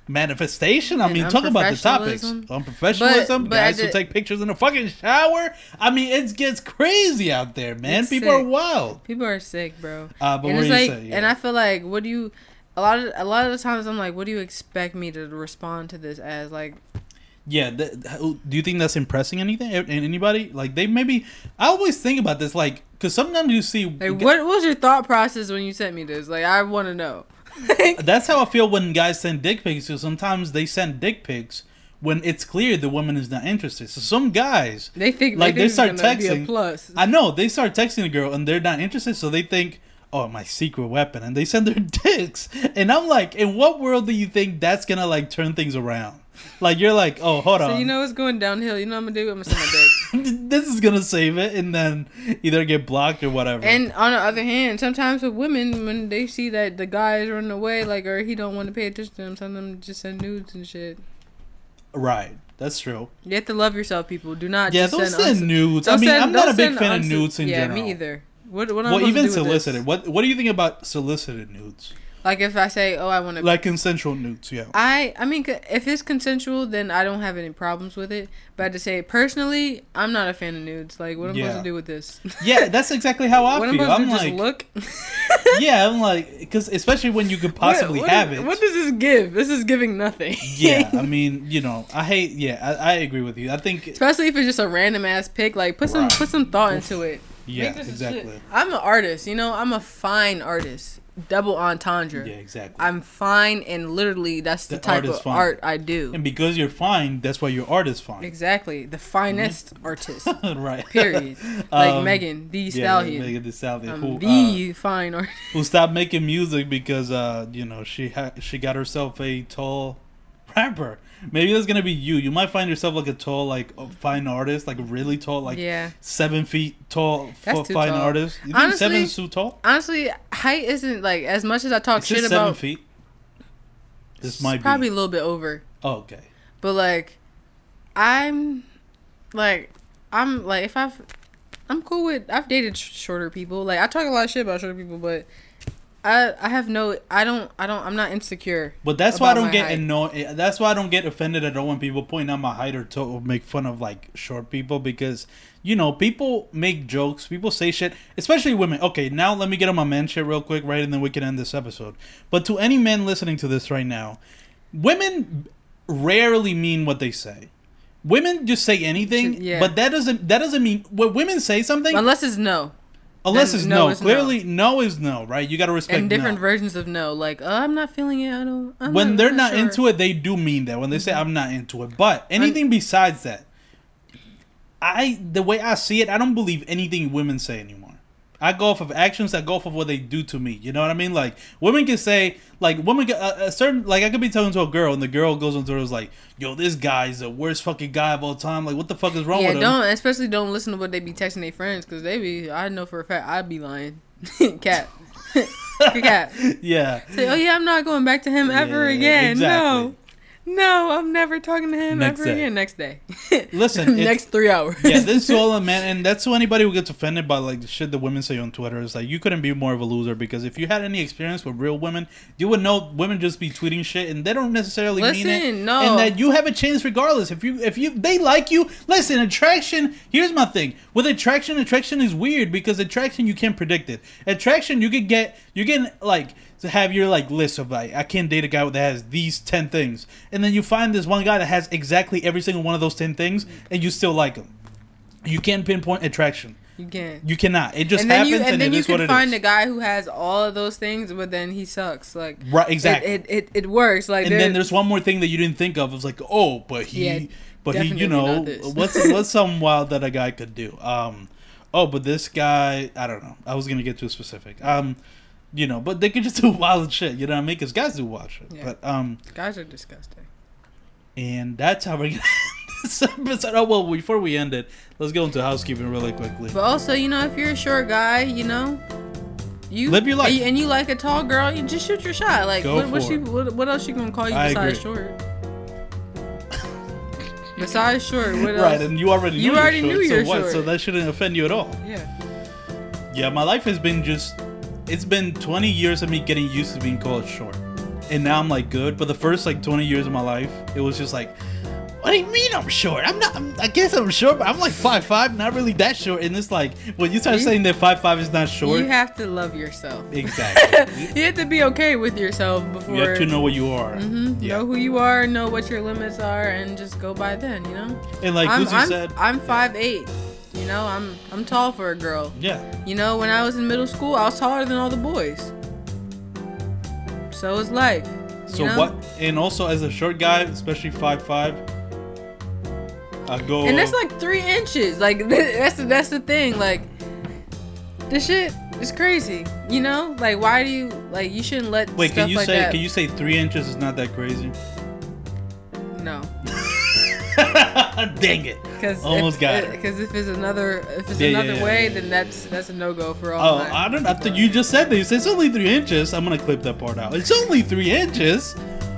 A: manifestation. I
B: And
A: mean, talk about the topics.
B: unprofessionalism. But- but
A: guys who take pictures in the fucking shower. I mean, it gets crazy out there, man.
B: It's
A: People are wild.
B: People are sick, bro.
A: Uh, but
B: and
A: what
B: it's
A: you
B: like,
A: say?
B: and I feel like, what do you? A lot of a lot of the times, I'm like, what do you expect me to respond to this as? Like,
A: Yeah, th- do you think that's impressing anything? Anybody? Like they maybe? I always think about this, like, because sometimes you see.
B: like what was your thought process when you sent me this? Like, I want to know.
A: That's how I feel when guys send dick pics. So sometimes they send dick pics when it's clear the woman is not interested. So some guys,
B: they think
A: Like,
B: they,
A: they start
B: it's gonna Be
A: texting.
B: a plus.
A: I know they start texting a girl and they're not interested, so they think, "Oh, my secret weapon," and they send their dicks. And I'm like, in what world do you think that's gonna like turn things around? Like you're like, oh, hold
B: So
A: on.
B: you know it's going downhill. You know what I'm gonna do? I'm gonna send my dick.
A: this is gonna save it, and then either get blocked or whatever.
B: And on the other hand, sometimes with women, when they see that the guy is running away, like or he don't want to pay attention to them, some of them just send nudes and shit.
A: right, that's true.
B: You have to love yourself, people. Do not.
A: Yeah, don't
B: send,
A: send nudes. I
B: don't
A: mean,
B: send-
A: I'm not a big fan of nudes in
B: yeah,
A: general.
B: me either. What? What? am I
A: Well,
B: to
A: even
B: with this?
A: solicited. What What do you think about solicited nudes?
B: Like if I say, "Oh, I want to,"
A: Like consensual nudes? Yeah.
B: I I mean, if it's consensual, then I don't have any problems with it. But to say personally, I'm not a fan of nudes. Like, what am I
A: Yeah.
B: supposed to do with this?
A: Yeah, that's exactly how I
B: what am
A: feel.
B: I
A: I'm
B: supposed to
A: like,
B: just look?
A: yeah, I'm like, because especially when you could possibly
B: What- what
A: have
B: is-
A: it.
B: What does this give? This is giving nothing.
A: yeah, I mean, you know, I hate. Yeah, I, I agree with you. I think.
B: Especially if it's just a random ass pick. Like, put some
A: Right.
B: put some thought into it.
A: Yeah,
B: Make this a
A: exactly.
B: I'm an artist. You know, I'm a fine artist. Double entendre.
A: Yeah, exactly.
B: I'm fine, and literally, that's the,
A: The
B: type
A: art
B: of
A: fine.
B: art I do.
A: and because you're fine, that's why your art is fine.
B: Exactly, the finest artist.
A: right.
B: Period. Like
A: Um,
B: Megan Thee
A: Yeah,
B: Stallion.
A: Megan Thee Stallion,
B: I'm
A: who, uh,
B: the fine artist.
A: who stopped making music because uh you know she ha- she got herself a tall rapper. Maybe that's gonna be you. You might find yourself like a tall, like a fine artist, like really tall, like
B: yeah.
A: seven feet tall, f- fine
B: tall.
A: artist. You think
B: Honestly,
A: seven is too tall?
B: Honestly, height isn't like as much as I talk
A: It's
B: shit
A: just seven
B: about.
A: feet. This
B: it's
A: might
B: probably
A: be.
B: a little bit over.
A: Oh, okay.
B: But like, I'm like, I'm like, if I've, I'm cool with. I've dated sh- shorter people. Like, I talk a lot of shit about shorter people, but I, I have no. I don't. I don't. I'm not insecure.
A: But that's why I don't get
B: height.
A: annoyed. Eh, that's why I don't get offended at all when people point out my height or, to- or make fun of like short people because you know people make jokes, people say shit, especially women. Okay, now let me get on my man shit real quick, right, and then we can end this episode. But to any men listening to this right now, women rarely mean what they say. Women just say anything,
B: Yeah.
A: but that doesn't that doesn't mean when women say something
B: Unless it's no.
A: Unless it's
B: no
A: no.
B: is no.
A: Clearly, no. is no, right? You got to respect
B: And different
A: no.
B: versions of no. Like, oh, I'm not feeling it. I don't. I'm
A: when
B: not,
A: they're
B: I'm
A: not
B: sure. Mm-hmm.
A: into it, they do mean that. When they say I'm not into it, but anything besides that, I the way I see it, I don't believe anything women say anymore. I go off of actions. I go off of what they do to me. You know what I mean? Like women can say, like women, can, a, a certain, like I could be talking to a girl, and the girl goes into her is like, "Yo, this guy's the worst fucking guy of all time. Like, what the fuck is wrong
B: Yeah,
A: with him?"
B: don't especially don't listen to what they be texting their friends because they be. I know for a fact I'd be lying. Cat, cat.
A: Yeah,
B: Say, oh yeah, I'm not going back to him ever
A: Yeah,
B: again.
A: exactly.
B: No, no, I'm never talking to him
A: Next
B: ever
A: day.
B: again. Next day.
A: Listen,
B: next three hours.
A: yeah, this is all, a man, and that's to anybody who gets offended by like the shit the women say on Twitter. Is like you couldn't be more of a loser because if you had any experience with real women, you would know women just be tweeting shit and they don't necessarily mean it,
B: Listen, no.
A: and that you have a chance regardless. If you if you they like you, listen. Attraction. Here's my thing with attraction. Attraction is weird because attraction you can't predict it. Attraction you could get you get like to have your like list of like I can't date a guy that has these ten things, and then you find this one guy that has exactly every single one of those ten things, and you still like him. You can't pinpoint attraction.
B: you can't.
A: You cannot. It just
B: and then
A: happens,
B: you and
A: and
B: then you can find a guy who has all of those things, but then he sucks. Like
A: Right, exactly.
B: It it, it, it works. Like
A: and
B: there-
A: then there's one more thing that you didn't think of. It's like, oh, but he,
B: Yeah,
A: but he, you know, what's what's something wild that a guy could do? Um, oh, but this guy, I don't know. I was gonna get too specific. Um, you know, but they could just do wild shit. You know what I mean? Because guys do wild shit.
B: Yeah.
A: But um,
B: guys are disgusting.
A: and that's how we're gonna. end this episode. Oh well, before we end it, let's go into housekeeping really quickly.
B: But also, you know, if you're a short guy, you know, you
A: Live your life.
B: and you, and you like a tall girl, you just shoot your shot. Like,
A: Go
B: what, what she, what, what else she gonna call you
A: I
B: besides
A: agree.
B: short? besides short, what else?
A: Right, and you already
B: You already
A: you're
B: knew
A: short,
B: you're
A: so
B: short.
A: So that shouldn't offend you at all.
B: yeah,
A: Yeah, my life has been just it's been 20 years of me getting used to being called short. And now I'm like good, but the first like 20 years of my life, it was just like what do you mean I'm short? I'm not. I'm, I guess I'm short, but I'm like five five, not really that short. And it's like when you start
B: You-
A: saying that five five is not short,
B: you have to love yourself.
A: exactly.
B: you have to be okay with yourself before
A: you have to know what you are.
B: Mm-hmm,
A: Yeah.
B: know who you are, know what your limits are, and just go by then. You know.
A: And like
B: I'm,
A: Lucy
B: I'm,
A: said,
B: I'm five eight. You know, I'm I'm tall for a girl.
A: yeah.
B: You know, when I was in middle school, I was taller than all the boys. So is life.
A: So
B: know?
A: what? And also as a short guy, especially five five, I go.
B: And that's like three inches. Like that's the, that's the thing. Like this shit is crazy. You know, like why do you like you shouldn't let
A: Wait, can you
B: like
A: say?
B: that.
A: Can you say three inches is not that crazy?
B: no.
A: Dang it.
B: Because
A: Almost
B: if,
A: got it.
B: Because if it's another, if it's
A: Yeah,
B: another
A: yeah,
B: way,
A: yeah.
B: then that's that's a no go for all.
A: Oh, I don't. I think you just said this. It's only three inches. I'm gonna clip that part out. It's only three inches.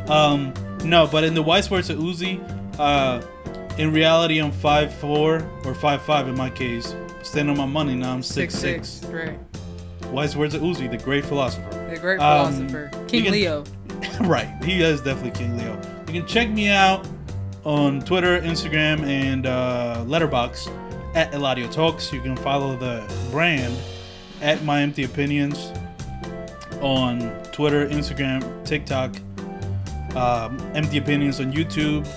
A: Um, no, but in the Wise Words of Uzi, uh, in reality, I'm five four or five five in my case. Stand on my money now. I'm six six.
B: Right.
A: Wise Words of Uzi, the great philosopher.
B: The great
A: Um,
B: philosopher,
A: you
B: King
A: can-
B: Leo.
A: right, he is definitely King Leo. You can check me out on Twitter, Instagram, and uh, Letterboxd at Eladio Talks. You can follow the brand at My Empty Opinions on Twitter, Instagram, TikTok. Um, Empty Opinions on YouTube.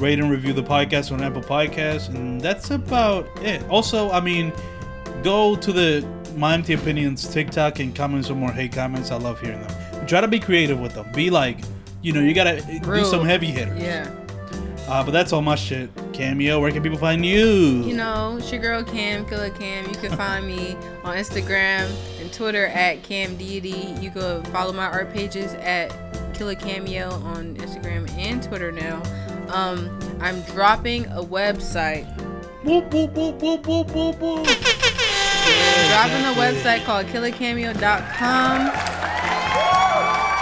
A: Rate and review the podcast on Apple Podcasts, and that's about it. Also, I mean, go to the My Empty Opinions TikTok and comment some more hate comments. I love hearing them. Try to be creative with them. Be like, you know, you gotta do some heavy hitters.
B: Yeah.
A: Uh, but that's all my shit. Kameo, where can people find you?
B: You know, it's your girl Cam, Killer Cam. You can find me on Instagram and Twitter at Cam Deity. You can follow my art pages at Killer Kameo on Instagram and Twitter now. Um, I'm dropping a website.
A: Whoop, whoop, whoop, whoop, whoop, whoop, whoop.
B: dropping a website called killercameo.com.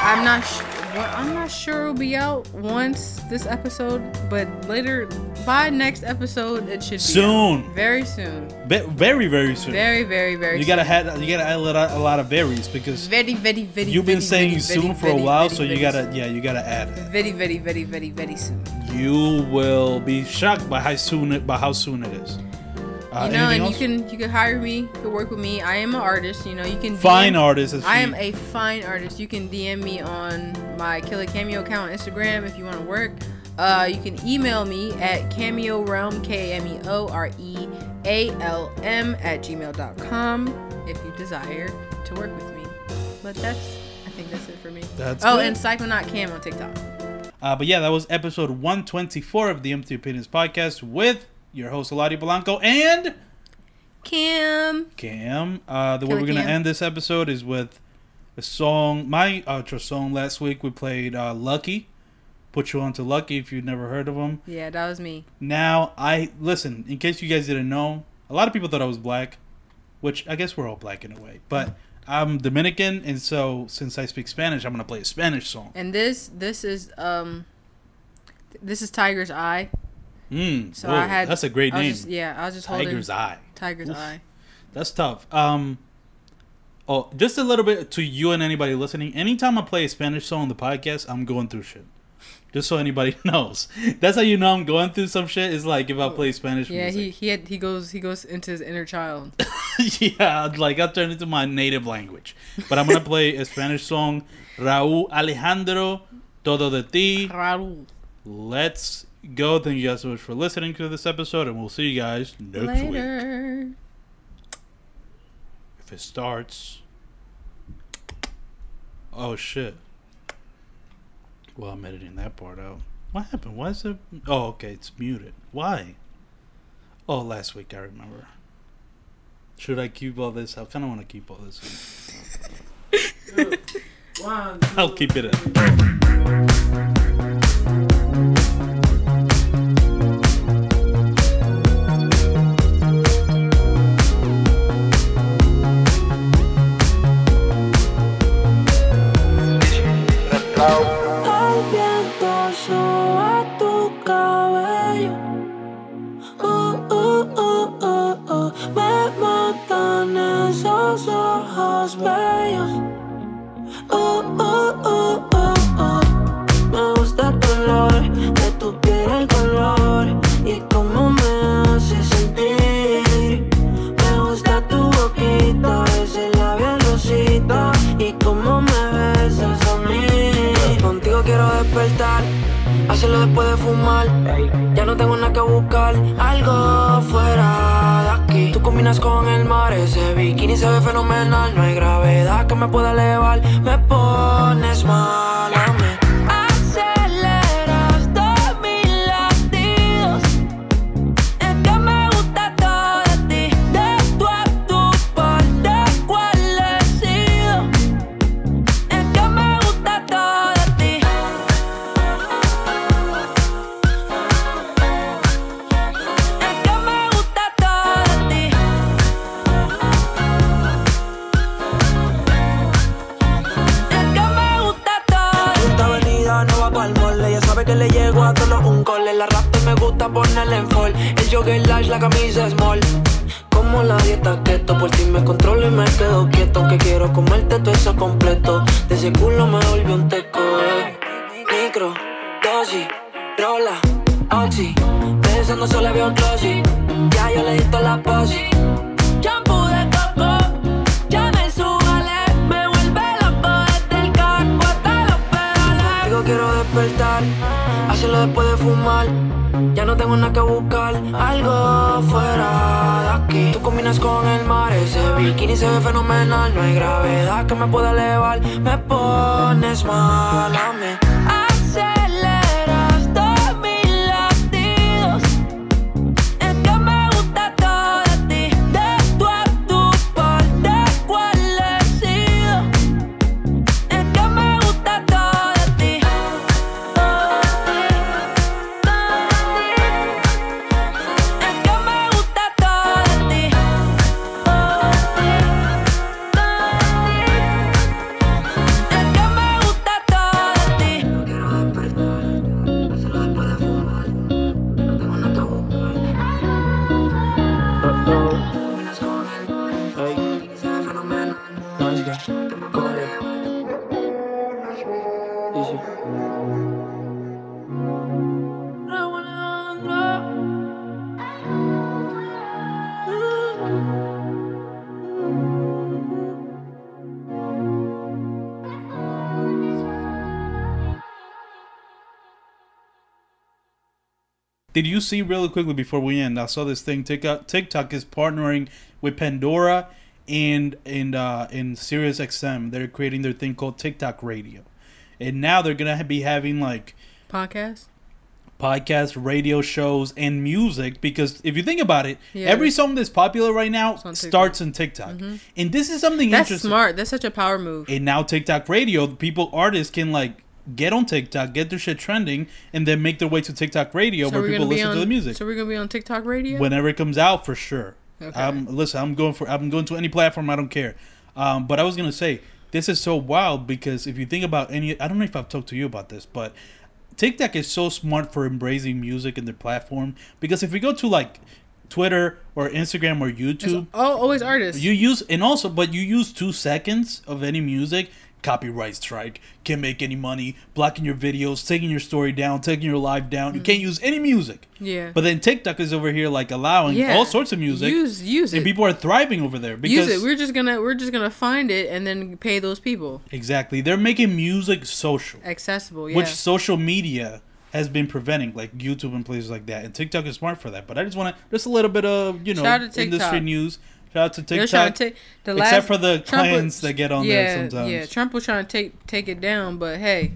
B: I'm not sh- well, I'm not sure it'll be out once this episode, but later by next episode it should be out.
A: Soon.
B: Very soon.
A: Ve- very, very soon.
B: Very, very, very
A: you gotta have, you gotta add a lot, a lot of berries because
B: very, very, very.
A: you've been
B: very,
A: saying
B: very,
A: soon
B: very,
A: for a while, so you gotta,
B: soon.
A: yeah, you gotta add it.
B: Very, very, very, very, very soon.
A: You will be shocked by how soon it, by how soon it is. Uh,
B: you know, and
A: else?
B: you can you can hire me, you can work with me. I am an artist. You know, you can
A: fine
B: DM
A: artist.
B: I am a fine artist. You can DM me on my Killer Kameo account on Instagram if you want to work. Uh, you can email me at cameo realm k m e o r e a l m at gmail.com if you desire to work with me. But that's I think that's it for me.
A: That's
B: oh,
A: good.
B: and Psychonaut Cam on TikTok.
A: Uh, but yeah, that was episode 124 of the Empty Opinions podcast with your host Eladio Blanco and
B: Cam.
A: Cam. Uh, the way we're gonna
B: Cam.
A: end this episode is with a song. My outro song last week we played uh, "Lucky." Put you on to "Lucky" if you've never heard of them.
B: Yeah, that was me.
A: Now I listen. In case you guys didn't know, a lot of people thought I was black, which I guess we're all black in a way. But I'm Dominican, and so since I speak Spanish, I'm gonna play a Spanish song.
B: And this this is um this is Tiger's Eye.
A: Mm,
B: So
A: whoa,
B: I had
A: that's a great
B: I
A: name.
B: just- yeah, I was just
A: Tiger's
B: holding
A: Eye.
B: Tiger's
A: Oof.
B: Eye.
A: That's tough. Um, oh, just a little bit to you and anybody listening. Anytime I play a Spanish song on the podcast, I'm going through shit. Just so anybody knows. That's how you know I'm going through some shit. Is like if I play Spanish
B: Yeah, he
A: music.
B: he had, he goes he goes into his inner child.
A: yeah, like I'll turn into my native language. But I'm gonna play a Spanish song. Rauw Alejandro, Todo de Ti.
B: Rauw.
A: Let's go. Thank you guys so much for listening to this episode, and we'll see you guys next week. If it starts. Oh shit. Well, I'm editing that part out. What happened? Why is it? Oh, okay, it's muted. Why? Oh, last week I remember. Should I keep all this? I kind of want to keep all this. In. I'll keep it in.
C: No tengo nada que buscar, algo fuera de aquí. Tú combinas con el mar, ese bikini se ve fenomenal. No hay gravedad que me pueda elevar, me pones
A: Did you see really quickly before we end? I saw this thing. TikTok, TikTok is partnering with Pandora and and uh, in Sirius XM. They're creating their thing called TikTok Radio, and now they're gonna be having like
B: Podcast.
A: podcasts, radio shows, and music. Because if you think about it,
B: Yeah.
A: every song that's popular right now
B: on TikTok.
A: starts in TikTok, and this is something
B: That's
A: interesting.
B: smart. That's such a power move.
A: And now TikTok Radio, people, artists can like get on TikTok, get their shit trending, and then make their way to TikTok Radio where people listen
B: on,
A: to the music.
B: So we're gonna be on TikTok radio.
A: whenever it comes out for sure.
B: Okay.
A: Um, listen, I'm going for I'm going to any platform. I don't care. Um, but I was gonna say this is so wild because if you think about any, I don't know if I've talked to you about this, but TikTok is so smart for embracing music in their platform. Because if we go to like Twitter or Instagram or YouTube,
B: oh, always artists.
A: you use and also, but you use two seconds of any music. Copyright strike. Can't make any money. Blocking your videos, taking your story down, taking your live down. You mm. can't use any music.
B: yeah.
A: But then TikTok is over here like allowing
B: yeah.
A: all sorts of music,
B: Use use
A: and
B: it.
A: And people are thriving over there because
B: use it. We're just gonna we're just gonna find it and then pay those people.
A: exactly they're making music social,
B: Accessible. Yeah.
A: which social media has been preventing, like YouTube and places like that. And TikTok is smart for that. But I just want to just a little bit of you know
B: Shout out to
A: industry news. Shout out to
B: They're
A: TikTok.
B: to take the
A: Except for the
B: Trump
A: that get on
B: yeah,
A: there sometimes.
B: Yeah, Trump was trying to take take it down, but hey,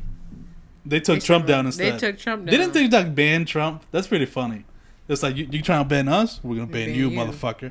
A: They took
B: They
A: Trump down
B: they
A: instead.
B: took Trump down. Didn't.
A: TikTok ban Trump? That's pretty funny. It's like you, you trying to ban us? We're gonna ban,
B: ban
A: you,
B: you.
A: motherfucker.